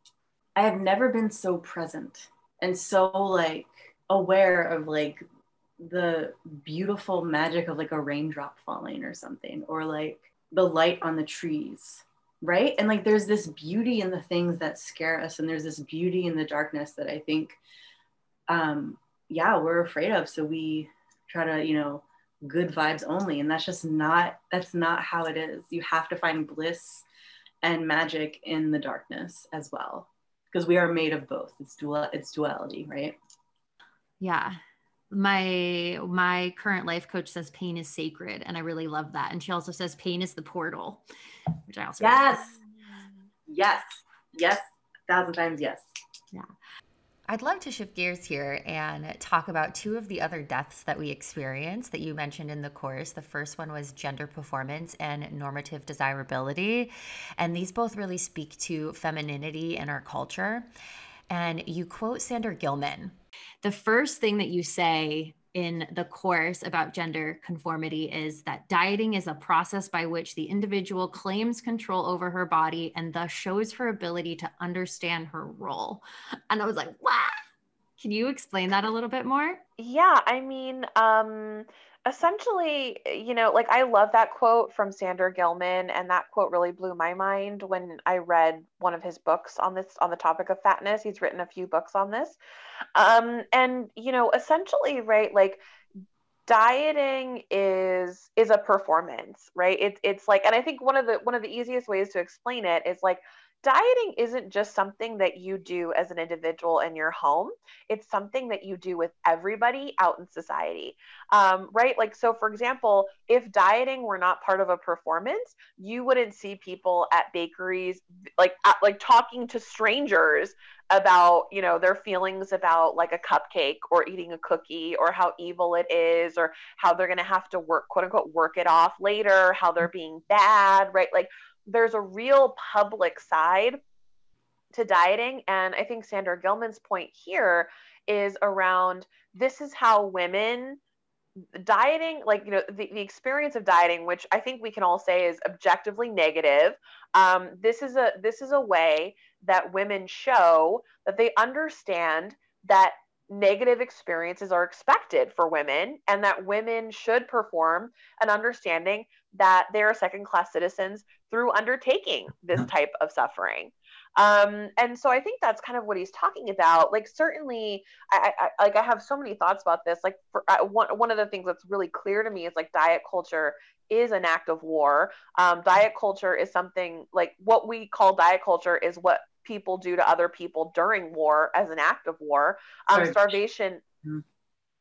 i have never been so present and so like aware of like the beautiful magic of like a raindrop falling or something or like the light on the trees right? And like there's this beauty in the things that scare us and there's this beauty in the darkness that i think um yeah we're afraid of. So we try to you know good vibes only. And that's just not that's not how it is. You have to find bliss and magic in the darkness as well. Because we are made of both. It's dual it's duality right? Yeah. My my current life coach says pain is sacred and i really love that. And she also says pain is the portal which i also yes. yes. Yes. A thousand times yes. Yeah I'd love to shift gears here and talk about two of the other deaths that we experienced that you mentioned in the course. The first one was gender performance and normative desirability. And these both really speak to femininity in our culture. And you quote Sander Gilman. The first thing that you say in the course about gender conformity is that dieting is a process by which the individual claims control over her body and thus shows her ability to understand her role. And I was like, wow. Can you explain that a little bit more? Yeah, I mean, um, essentially, you know, like I love that quote from Sander Gilman, and that quote really blew my mind when I read one of his books on this on the topic of fatness. He's written a few books on this, um, and you know, essentially, right, like dieting is is a performance right it's it's like and i think one of the one of the easiest ways to explain it is like dieting isn't just something that you do as an individual in your home. It's something that you do with everybody out in society. Um, right? Like so for example if dieting were not part of a performance you wouldn't see people at bakeries like at, like talking to strangers about you know their feelings about like a cupcake or eating a cookie or how evil it is or how they're going to have to work quote unquote work it off later how they're being bad right? Like there's a real public side to dieting. And I think Sander Gilman's point here is around this is how women dieting like you know the, the experience of dieting which i think we can all say is objectively negative um, this is a this is a way that women show that they understand that negative experiences are expected for women and that women should perform an understanding that they are second class citizens through undertaking this mm-hmm. type of suffering. Um, and so i think that's kind of what he's talking about. Like certainly I, I like i have so many thoughts about this. Like for, uh, one, one of the things that's really clear to me is like diet culture is an act of war. Um, diet culture is something like what we call diet culture is what people do to other people during war as an act of war. Um, starvation, mm-hmm.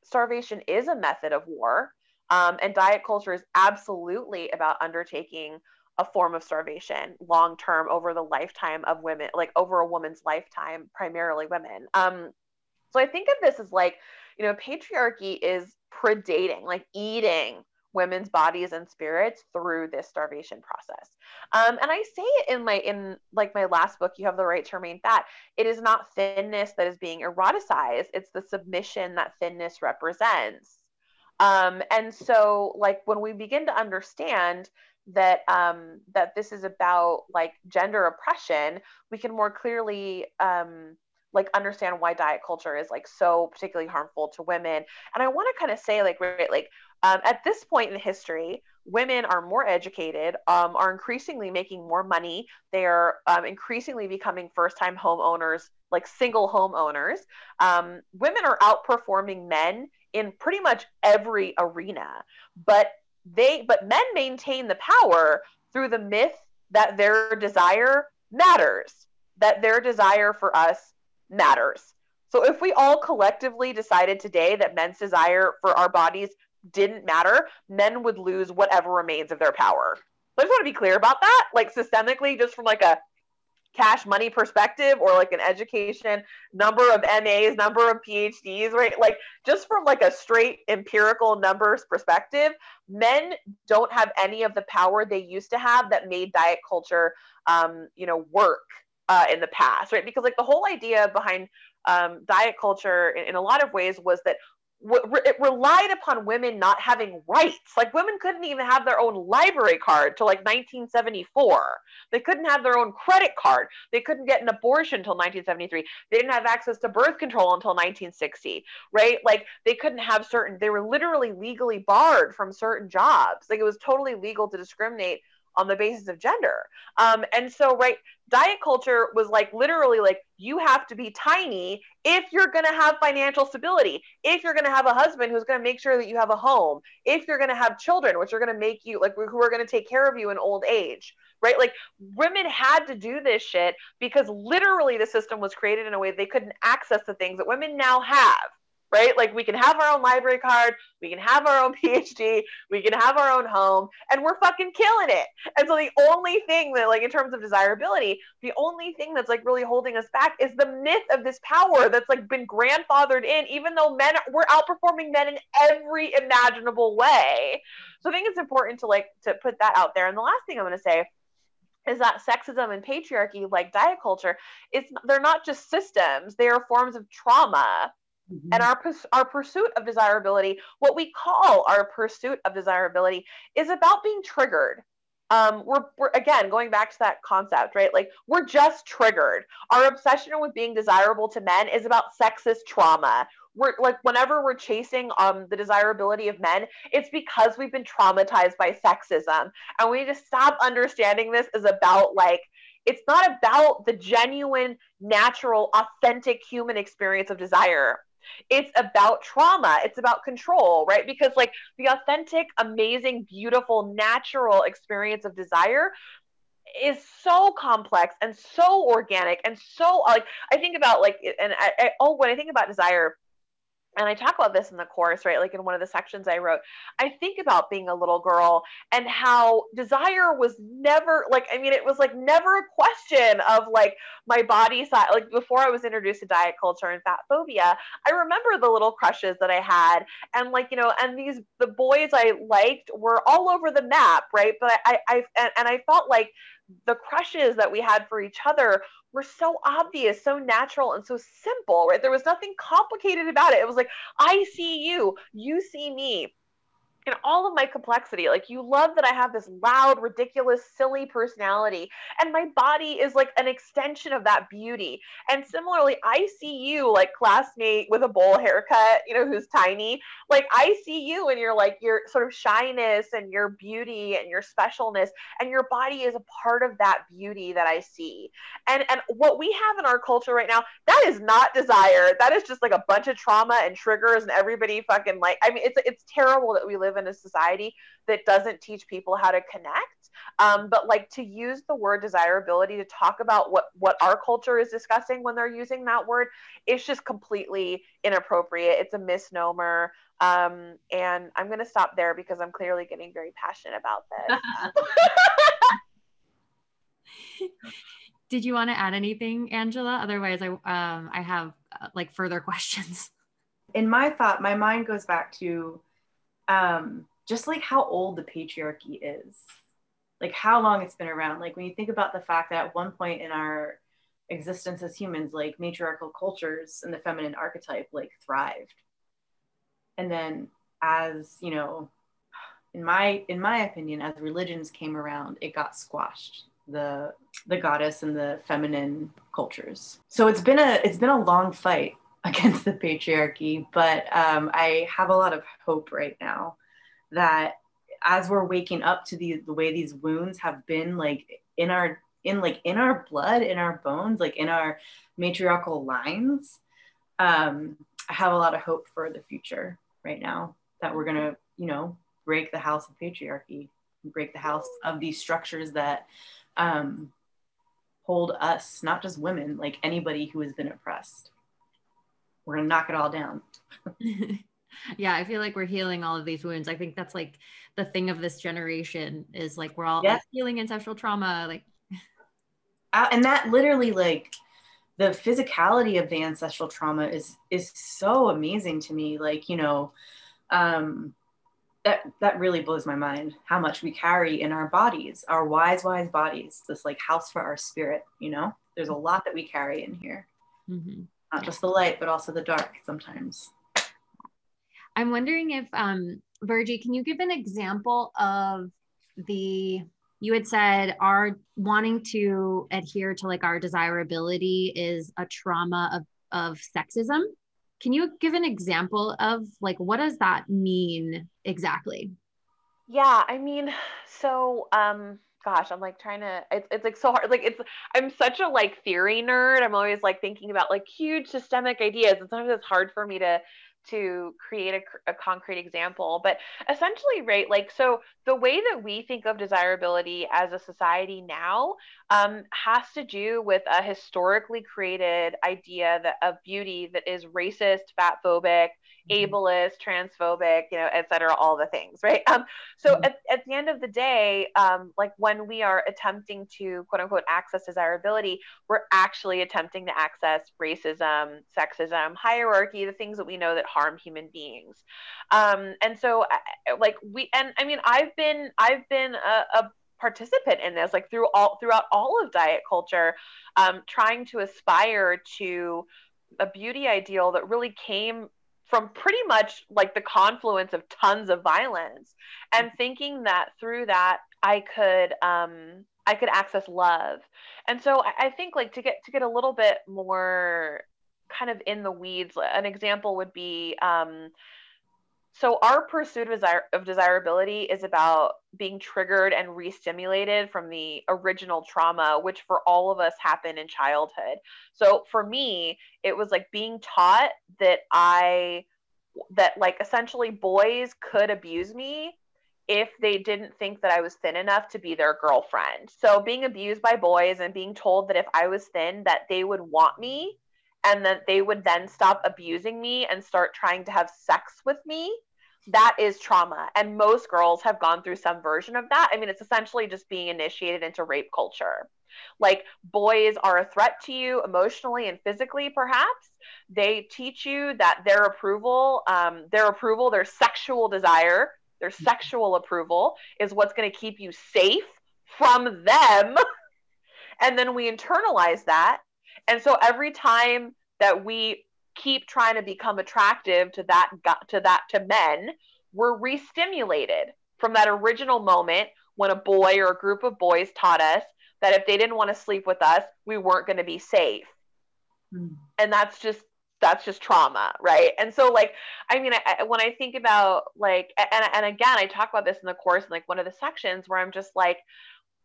starvation is a method of war, um, and diet culture is absolutely about undertaking a form of starvation long term over the lifetime of women, like over a woman's lifetime, primarily women. Um, so I think of this as like, you know, patriarchy is predating, like eating women's bodies and spirits through this starvation process. Um, and I say it in my in like my last book, you have the right to remain fat. It is not thinness that is being eroticized; it's the submission that thinness represents. Um, and so, like when we begin to understand that um, that this is about like gender oppression, we can more clearly um, like understand why diet culture is like so particularly harmful to women. And I want to kind of say like right, like um, at this point in history, women are more educated, um, are increasingly making more money. They are um, increasingly becoming first time homeowners, like single homeowners. Um, women are outperforming men in pretty much every arena, but they but men maintain the power through the myth that their desire matters, that their desire for us matters. So if we all collectively decided today that men's desire for our bodies didn't matter, men would lose whatever remains of their power. So I just want to be clear about that, like systemically, just from like a cash money perspective or like an education number of MAs, number of PhDs, right? Like just from like a straight empirical numbers perspective, men don't have any of the power they used to have that made diet culture, um, you know, work uh, in the past, right? Because like the whole idea behind um, diet culture in, in, a lot of ways was that it relied upon women not having rights. Like women couldn't even have their own library card till like 1974. They couldn't have their own credit card. They couldn't get an abortion until 1973. They didn't have access to birth control until 1960, right? Like they couldn't have certain, they were literally legally barred from certain jobs. Like it was totally legal to discriminate on the basis of gender. Um, and so, right, diet culture was like literally like you have to be tiny if you're going to have financial stability, if you're going to have a husband who's going to make sure that you have a home, if you're going to have children, which are going to make you like who are going to take care of you in old age, right? Like women had to do this shit because literally the system was created in a way they couldn't access the things that women now have right? Like we can have our own library card, we can have our own PhD, we can have our own home, and we're fucking killing it. And so the only thing that, like, in terms of desirability, the only thing that's like really holding us back is the myth of this power that's like been grandfathered in, even though men we're outperforming men in every imaginable way. So I think it's important to like to put that out there. And the last thing I'm to say is that sexism and patriarchy like diet culture it's they're not just systems they are forms of trauma Mm-hmm. And our, our pursuit of desirability, what we call our pursuit of desirability, is about being triggered. um, we're, we're again going back to that concept, right? Like we're just triggered. Our obsession with being desirable to men is about sexist trauma. We're like whenever we're chasing um the desirability of men, it's because we've been traumatized by sexism, and we need to stop understanding this is about like it's not about the genuine, natural, authentic human experience of desire it's about trauma it's about control right? Because like the authentic amazing beautiful natural experience of desire is so complex and so organic and so like i think about like and I, I oh when i think about desire and I talk about this in the course, right? Like in one of the sections I wrote, I think about being a little girl and how desire was never like, I mean, it was like never a question of like my body size. Like before I was introduced to diet culture and fat phobia, I remember the little crushes that I had. And like, you know, and these, the boys I liked were all over the map, right? But I, I, and, and I felt like the crushes that we had for each other were so obvious, so natural, and so simple, right? There was nothing complicated about it. It was like, I see you, you see me in all of my complexity. Like you love that I have this loud, ridiculous, silly personality, and my body is like an extension of that beauty. And similarly, I see you like classmate with a bowl haircut, you know, who's tiny. Like I see you and you're like your sort of shyness and your beauty and your specialness, and your body is a part of that beauty that I see. And and what we have in our culture right now, that is not desire. That is just like a bunch of trauma and triggers, and everybody fucking like. I mean, it's it's terrible that we live live in a society that doesn't teach people how to connect. Um, but like to use the word desirability to talk about what what our culture is discussing when they're using that word it's just completely inappropriate. It's a misnomer. Um, and i'm going to stop there because i'm clearly getting very passionate about this. Did you want to add anything angela? Otherwise i um, i have uh, like further questions. In my thought my mind goes back to um, just like how old the patriarchy is, like how long it's been around. Like when you think about the fact that at one point in our existence as humans, like matriarchal cultures and the feminine archetype like thrived. And then as, you know, in my in my opinion, as religions came around, it got squashed the the goddess and the feminine cultures. So it's been a it's been a long fight against the patriarchy, but um, I have a lot of hope right now that as we're waking up to the, the way these wounds have been like in our in like in our blood in our bones like in our matriarchal lines um, i have a lot of hope for the future right now that we're gonna you know break the house of patriarchy break the house of these structures that um, hold us not just women like anybody who has been oppressed we're gonna knock it all down. yeah, I feel like we're healing all of these wounds. I think that's like the thing of this generation is like we're all yeah. healing ancestral trauma, like uh, and that literally like the physicality of the ancestral trauma is is so amazing to me. Like you know, um, that that really blows my mind how much we carry in our bodies, our wise wise bodies. This like house for our spirit. You know, there's a lot that we carry in here. Mm-hmm not just the light, but also the dark sometimes. I'm wondering if, um, Virgie, can you give an example of the, you had said our wanting to adhere to like our desirability is a trauma of, of sexism. Can you give an example of like, what does that mean exactly? Yeah, I mean, so, um, gosh, I'm like trying to, it's, it's like so hard. Like it's, I'm such a like theory nerd. I'm always like thinking about like huge systemic ideas. And sometimes it's hard for me to, to create a, a, concrete example but essentially right like so the way that we think of desirability as a society now um, has to do with a historically created idea that of beauty that is racist fat phobic. Ableist, transphobic, you know, et cetera, all the things, right? Um, so mm-hmm. at, at the end of the day, um, like when we are attempting to quote unquote access desirability, we're actually attempting to access racism, sexism, hierarchy, the things that we know that harm human beings. Um, and so like we, and I mean, I've been, I've been a, a participant in this like through all throughout all of diet culture um, trying to aspire to a beauty ideal that really came from pretty much like the confluence of tons of violence and thinking that through that I could um, I could access love. And so I, I think like to get to get a little bit more kind of in the weeds, an example would be um, so our pursuit of, desire, of desirability is about being triggered and re-stimulated from the original trauma which for all of us happened in childhood so for me it was like being taught that i that like essentially boys could abuse me if they didn't think that I was thin enough to be their girlfriend. So being abused by boys and being told that if I was thin that they would want me and that they would then stop abusing me and start trying to have sex with me that is trauma. And most girls have gone through some version of that. I mean it's essentially just being initiated into rape culture. Like boys are a threat to you emotionally and physically perhaps. They teach you that their approval um, their approval their sexual desire their sexual approval is what's going to keep you safe from them. And then we internalize that and so every time that we keep trying to become attractive to that to that to men, we're re-stimulated from that original moment when a boy or a group of boys taught us that if they didn't want to sleep with us, we weren't going to be safe. Mm. And that's just that's just trauma, right? And so like I mean I, when I think about like and and again I talk about this in the course in like one of the sections where I'm just like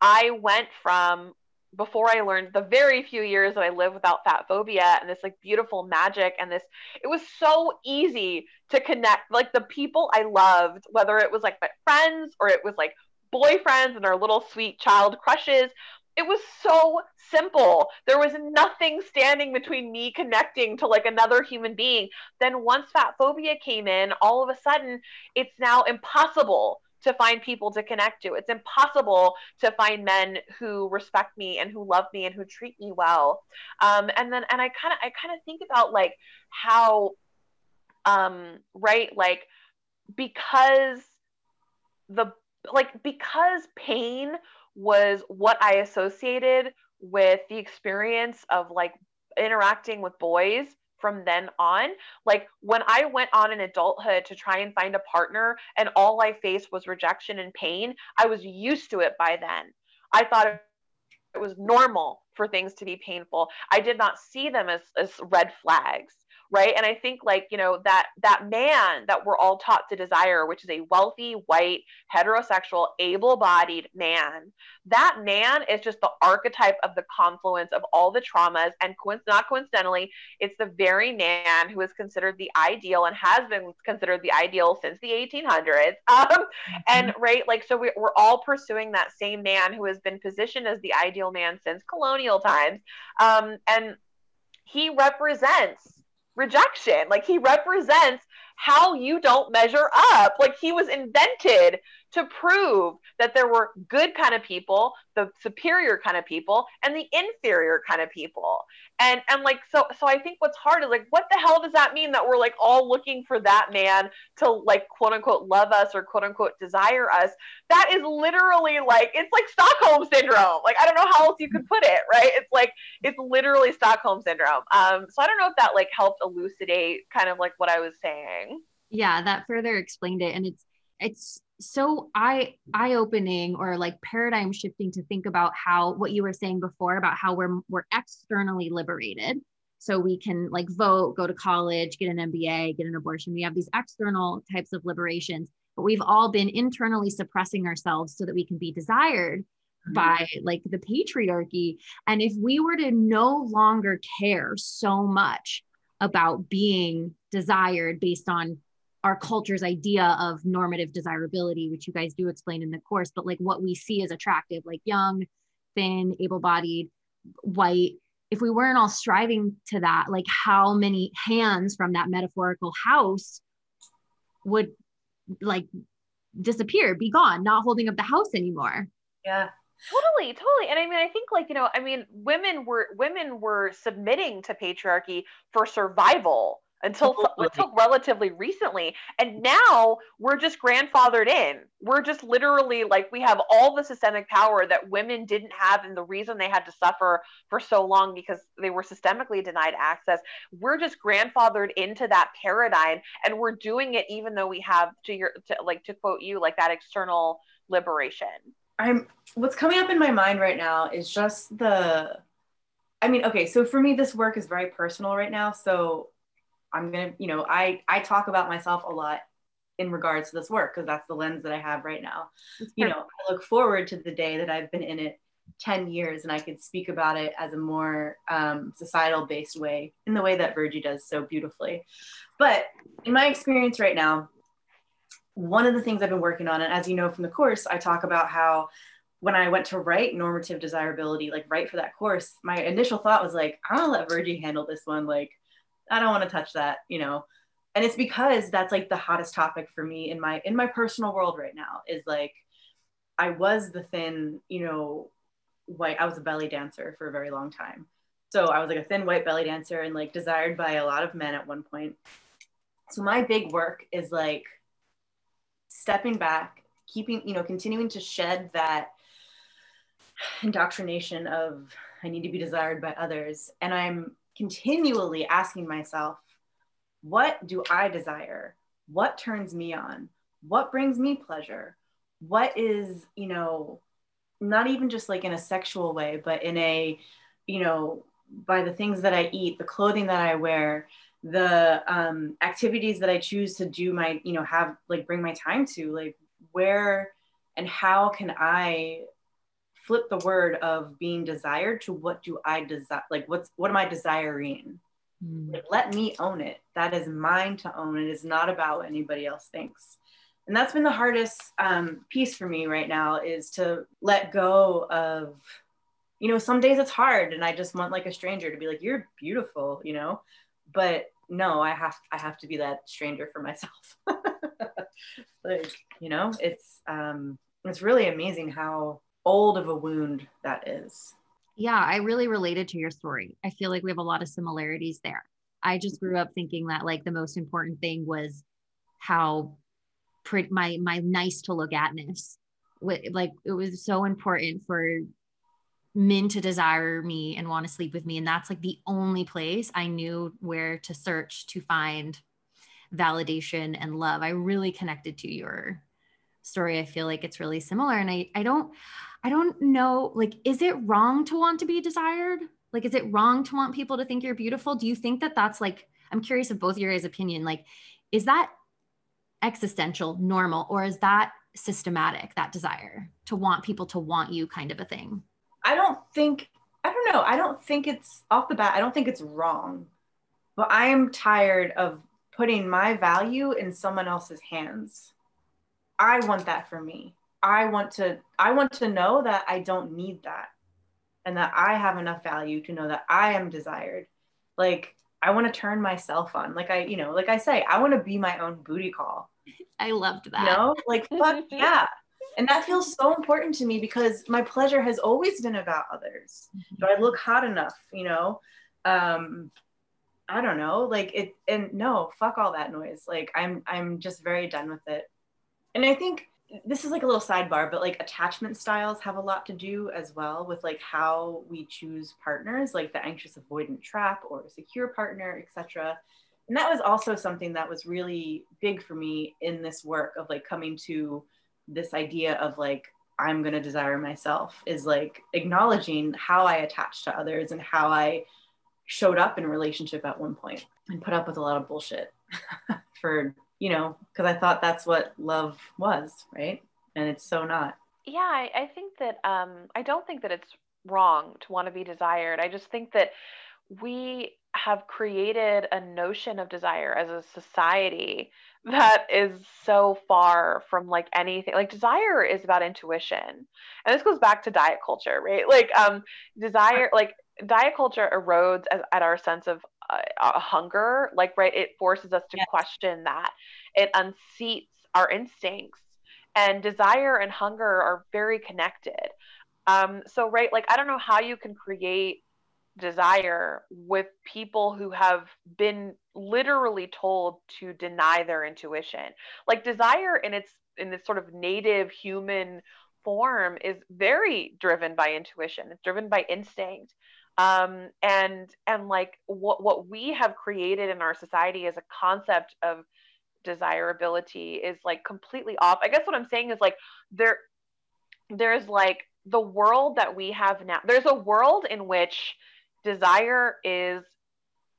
I went from before I learned the very few years that I lived without fat phobia and this like beautiful magic and this it was so easy to connect like the people I loved whether it was like my friends or it was like boyfriends and our little sweet child crushes it was so simple. There was nothing standing between me connecting to like another human being. Then once fat phobia came in all of a sudden it's now impossible to find people to connect to. It's impossible to find men who respect me and who love me and who treat me well. Um, and then, and I kind of, I kind of think about like how, um, right, like because the like because pain was what I associated with the experience of like interacting with boys from then on. Like when I went on in adulthood to try and find a partner and all I faced was rejection and pain, I was used to it by then. I thought it was normal for things to be painful. I did not see them as, as red flags right? And i think like you know that that man that we're all taught to desire which is a wealthy white heterosexual able-bodied man that man is just the archetype of the confluence of all the traumas. And not coincidentally it's the very man who is considered the ideal and has been considered the ideal since the 1800s um, mm-hmm. and right like so we, we're all pursuing that same man who has been positioned as the ideal man since colonial times. Um, and he represents rejection. Like he represents how you don't measure up. Like he was invented to prove that there were good kind of people, the superior kind of people, and the inferior kind of people. And and like so so I think what's hard is like what the hell does that mean that we're like all looking for that man to like quote unquote love us or quote unquote desire us? That is literally like it's like Stockholm syndrome. Like I don't know how else you could put it, right? It's like it's literally Stockholm syndrome. Um so I don't know if that like helped elucidate kind of like what I was saying. Yeah, that further explained it and it's it's so eye eye opening or like paradigm shifting to think about how what you were saying before about how we're we're externally liberated. So we can like vote go to college get an mba get an abortion. We have these external types of liberations but we've all been internally suppressing ourselves so that we can be desired mm-hmm. by like the patriarchy. And if we were to no longer care so much about being desired based on our culture's idea of normative desirability, which you guys do explain in the course, but like what we see as attractive, like young, thin, able bodied, white. If we weren't all striving to that, like how many hands from that metaphorical house would like disappear, be gone, not holding up the house anymore? Yeah totally totally and i mean i think like you know i mean women were women were submitting to patriarchy for survival until until relatively recently and now we're just grandfathered in. We're just literally like we have all the systemic power that women didn't have and the reason they had to suffer for so long because they were systemically denied access. We're just grandfathered into that paradigm and we're doing it even though we have to your to, like to quote you like that external liberation. I'm what's coming up in my mind right now is just the I mean, okay, so for me this work is very personal right now, so I'm going to, you know, I I talk about myself a lot in regards to this work because that's the lens that I have right now. You know, I look forward to the day that I've been in it 10 years and I could speak about it as a more um, societal based way in the way that Virgie does so beautifully. But in my experience right now, one of the things I've been working on, and as you know from the course, I talk about how when I went to write normative desirability, like write for that course, my initial thought was like, I'm gonna let Virgie handle this one. Like, I don't want to touch that, you know. And it's because that's like the hottest topic for me in my in my personal world right now is like I was the thin, you know, white, I was a belly dancer for a very long time. So I was like a thin white belly dancer and like desired by a lot of men at one point. So my big work is like stepping back, keeping, you know, continuing to shed that indoctrination of I need to be desired by others. And I'm continually asking myself, what do I desire? What turns me on? What brings me pleasure? What is, you know, not even just like in a sexual way, but in a, you know, by the things that I eat, the clothing that I wear, the um, activities that I choose to do my, you know, have like bring my time to, like where and how can I flip the word of being desired to what do I desire? Like what's what am I desiring? Mm. Like, let me own it. That is mine to own. It is not about what anybody else thinks. And that's been the hardest um, piece for me right now is to let go of, you know, some days it's hard and I just want like a stranger to be like, you're beautiful, you know, but no i have i have to be that stranger for myself like you know it's um it's really amazing how old of a wound that is yeah i really related to your story i feel like we have a lot of similarities there i just grew up thinking that like the most important thing was how pretty my my nice to look atness like it was so important for men to desire me and want to sleep with me. And that's like the only place I knew where to search to find validation and love. I really connected to your story. I feel like it's really similar. And I, I don't, I don't know, like, is it wrong to want to be desired? Like, is it wrong to want people to think you're beautiful? Do you think that that's like, I'm curious of both your guys' opinion. Like, is that existential, normal, or is that systematic, that desire to want people to want you kind of a thing? I don't think I don't know. I don't think it's off the bat. I don't think it's wrong. But I am tired of putting my value in someone else's hands. I want that for me. I want to I want to know that I don't need that and that I have enough value to know that I am desired. Like I want to turn myself on. Like I, you know, like I say, I want to be my own booty call. I loved that. You know, like fuck yeah and that feels so important to me because my pleasure has always been about others do i look hot enough you know um i don't know like it and no fuck all that noise like i'm i'm just very done with it and i think this is like a little sidebar but like attachment styles have a lot to do as well with like how we choose partners like the anxious avoidant trap or secure partner etc and that was also something that was really big for me in this work of like coming to this idea of like i'm going to desire myself is like acknowledging how i attach to others and how i showed up in a relationship at one point and put up with a lot of bullshit for you know because i thought that's what love was right? And it's so not. Yeah I, I think that um i don't think that it's wrong to want to be desired. I just think that we have created a notion of desire as a society that is so far from like anything like desire is about intuition. And this goes back to diet culture right? Like um desire like diet culture erodes at our sense of uh, uh, hunger like right it forces us to yes. question that it unseats our instincts and desire and hunger are very connected um so right like i don't know how you can create desire with people who have been literally told to deny their intuition. Like desire in its in this sort of native human form is very driven by intuition. It's driven by instinct. Um, and and like what what we have created in our society as a concept of desirability is like completely off. I guess what I'm saying is like there there's like the world that we have now. There's a world in which desire is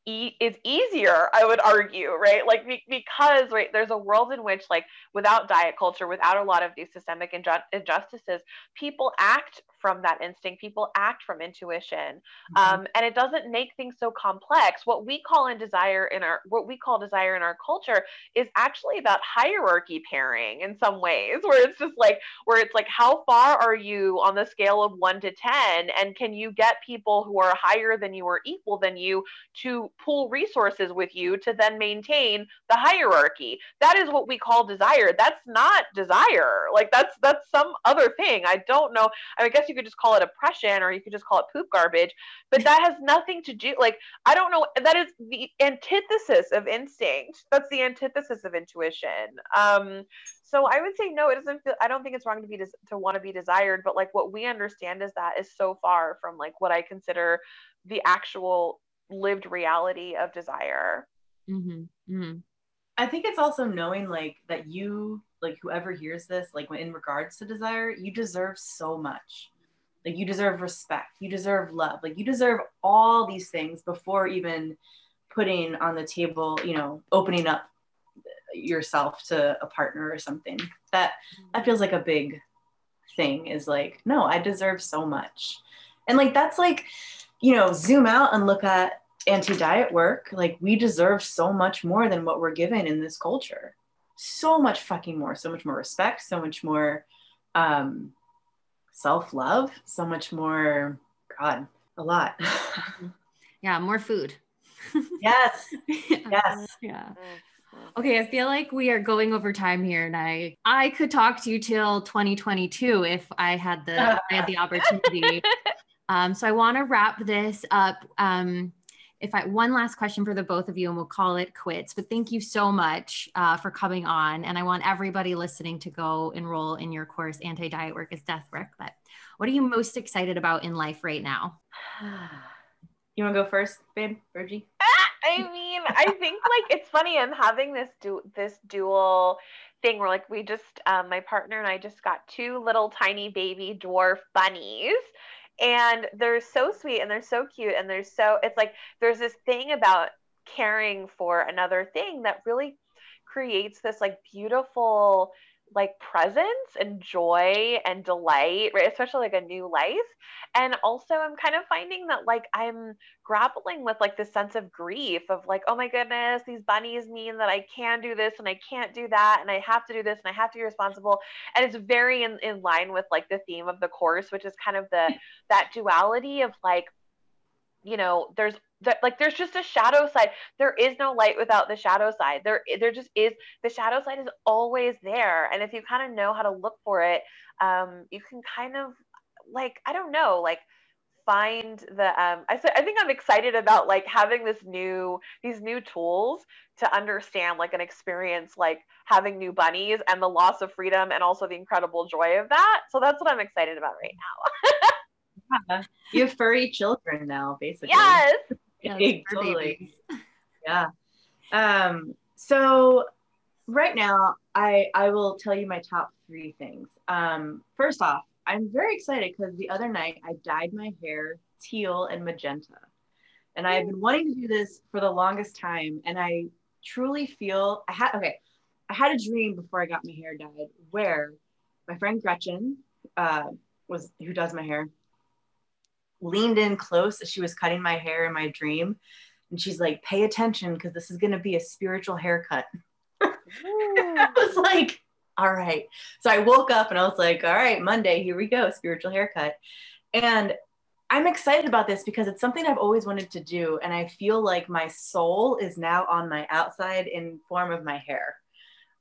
e- is easier i would argue right like be- because right there's a world in which like without diet culture without a lot of these systemic inju- injustices people act from that instinct. People act from intuition mm-hmm. um, and it doesn't make things so complex. What we call in desire in our what we call desire in our culture is actually about hierarchy pairing in some ways where it's just like where it's like how far are you on the scale of 1 to 10 and can you get people who are higher than you or equal than you to pool resources with you to then maintain the hierarchy? That is what we call desire. That's not desire. Like that's that's some other thing. I don't know. I guess you could just call it oppression or you could just call it poop garbage but that has nothing to do like i don't know that is the antithesis of instinct that's the antithesis of intuition um so i would say no it doesn't feel i don't think it's wrong to be des- to want to be desired but like what we understand is that is so far from like what i consider the actual lived reality of desire mm-hmm. Mm-hmm. i think it's also knowing like that you like whoever hears this like in regards to desire you deserve so much like you deserve respect. You deserve love. Like you deserve all these things before even putting on the table, you know, opening up yourself to a partner or something. That that feels like a big thing is like, no, I deserve so much. And like that's like, you know, zoom out and look at anti-diet work. Like we deserve so much more than what we're given in this culture. So much fucking more, so much more respect, so much more um self love, so much more, God, a lot. yeah, more food. yes. Yes. Yeah. Okay, I feel like we are going over time here, and I I could talk to you till 2022 if I had the I had the opportunity. Um, so I want to wrap this up. Um, if I one last question for the both of you, and we'll call it quits. But thank you so much uh, for coming on, and I want everybody listening to go enroll in your course. Anti diet work is death work. But what are you most excited about in life right now? You want to go first, babe, Virgie? I mean, I think like it's funny. I'm having this du- this dual thing where like we just um, my partner and I just got two little tiny baby dwarf bunnies and they're so sweet and they're so cute and they're so it's like there's this thing about caring for another thing that really creates this like beautiful like presence and joy and delight, right? Especially like a new life. And also, I'm kind of finding that like I'm grappling with like this sense of grief of like, oh my goodness, these bunnies mean that I can do this and I can't do that. And I have to do this and I have to be responsible. And it's very in, in line with like the theme of the course, which is kind of the that duality of like, you know, there's that like there's just a shadow side. There is no light without the shadow side. There there just is the shadow side is always there. And if you kind of know how to look for it um you can kind of like i don't know like find the um I, I think i'm excited about like having this new these new tools to understand like an experience like having new bunnies and the loss of freedom and also the incredible joy of that. So that's what i'm excited about right now yeah. you have furry children now basically yes yeah, totally. yeah. Um, so right now I I will tell you my top three things. Um, first off, I'm very excited because the other night I dyed my hair teal and magenta. And I've been wanting to do this for the longest time. And I truly feel I had okay, I had a dream before I got my hair dyed where my friend Gretchen uh, was who does my hair leaned in close as she was cutting my hair in my dream. And she's like, pay attention because this is going to be a spiritual haircut. I was like, all right. So I woke up and I was like, all right, Monday, here we go, spiritual haircut. And I'm excited about this because it's something I've always wanted to do. And I feel like my soul is now on my outside in form of my hair.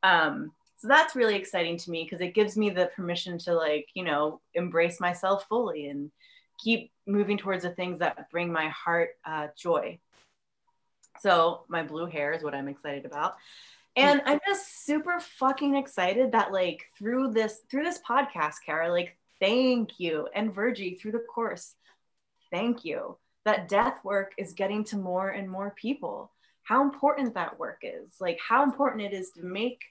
Um, so that's really exciting to me because it gives me the permission to like, you know, embrace myself fully and keep moving towards the things that bring my heart uh, joy. So my blue hair is what I'm excited about. And I'm just super fucking excited that like through this through this podcast, Kara, like thank you. And Virgie through the course, thank you. That death work is getting to more and more people. How important that work is, like how important it is to make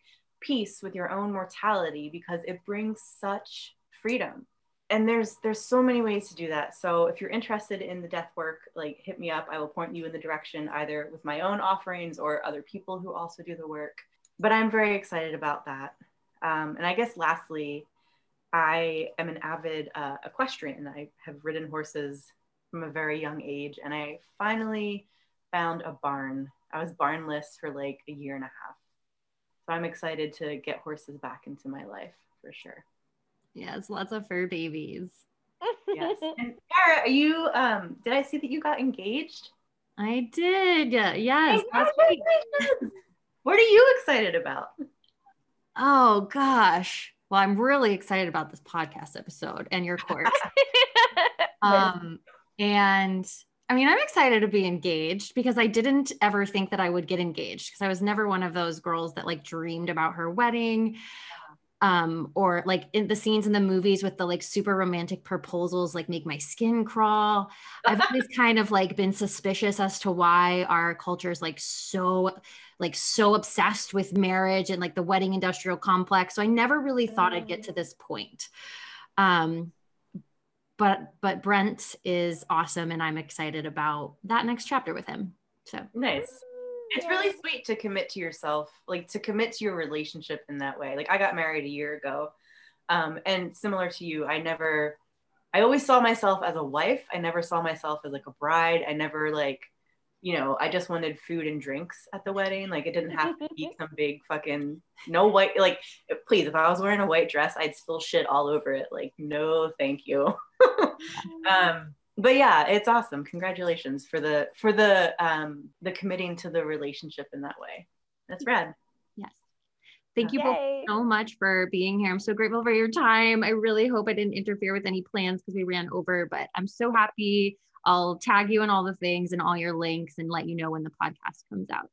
peace with your own mortality because it brings such freedom and there's there's so many ways to do that. So if you're interested in the death work like hit me up. I will point you in the direction either with my own offerings or other people who also do the work. But i'm very excited about that. Um, and i guess lastly i am an avid uh, equestrian. I have ridden horses from a very young age and i finally found a barn. I was barnless for like a year and a half. So i'm excited to get horses back into my life for sure Yes, lots of fur babies. yes. And Kara, you um did I see that you got engaged? I did. Yes. what are you excited about? Oh gosh. Well, I'm really excited about this podcast episode and your course. um and I mean, I'm excited to be engaged because I didn't ever think that I would get engaged because I was never one of those girls that like dreamed about her wedding um or like in the scenes in the movies with the like super romantic proposals like make my skin crawl. I've always kind of like been suspicious as to why our culture is like so like so obsessed with marriage and like the wedding industrial complex. So i never really thought i'd get to this point. Um but but brent is awesome and i'm excited about that next chapter with him. So nice it's really sweet to commit to yourself, like to commit to your relationship in that way. Like I got married a year ago. Um, and similar to you, I never, I always saw myself as a wife. I never saw myself as like a bride. I never like, you know, I just wanted food and drinks at the wedding. Like it didn't have to be some big fucking no white. Like please, if I was wearing a white dress, I'd spill shit all over it. Like no, thank you. um, but yeah it's awesome. Congratulations for the for the um the committing to the relationship in that way. That's rad. Yes. Thank you both so much for being here. I'm so grateful for your time. I really hope i didn't interfere with any plans because we ran over but i'm so happy. I'll tag you in all the things and all your links and let you know when the podcast comes out.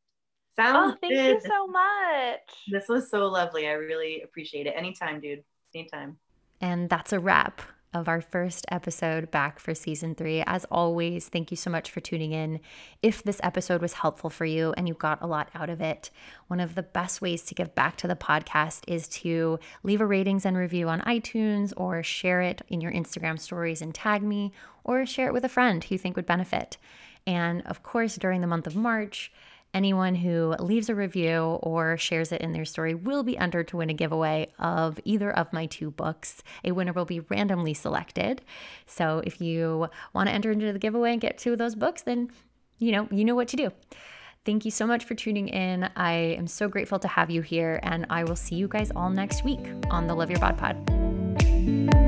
Sounds oh, thank good. you so much. This was so lovely. I really appreciate it. Anytime dude. Anytime. And that's a wrap of our first episode back for season three. As always, thank you so much for tuning in. If this episode was helpful for you and you got a lot out of it, one of the best ways to give back to the podcast is to leave a ratings and review on iTunes or share it in your Instagram stories and tag me, or share it with a friend who you think would benefit. And of course, during the month of March, Anyone who leaves a review or shares it in their story will be entered to win a giveaway of either of my two books. A winner will be randomly selected. So if you want to enter into the giveaway and get two of those books, then you know, you know what to do. Thank you so much for tuning in. I am so grateful to have you here, and I will see you guys all next week on the Love Your Bod Pod.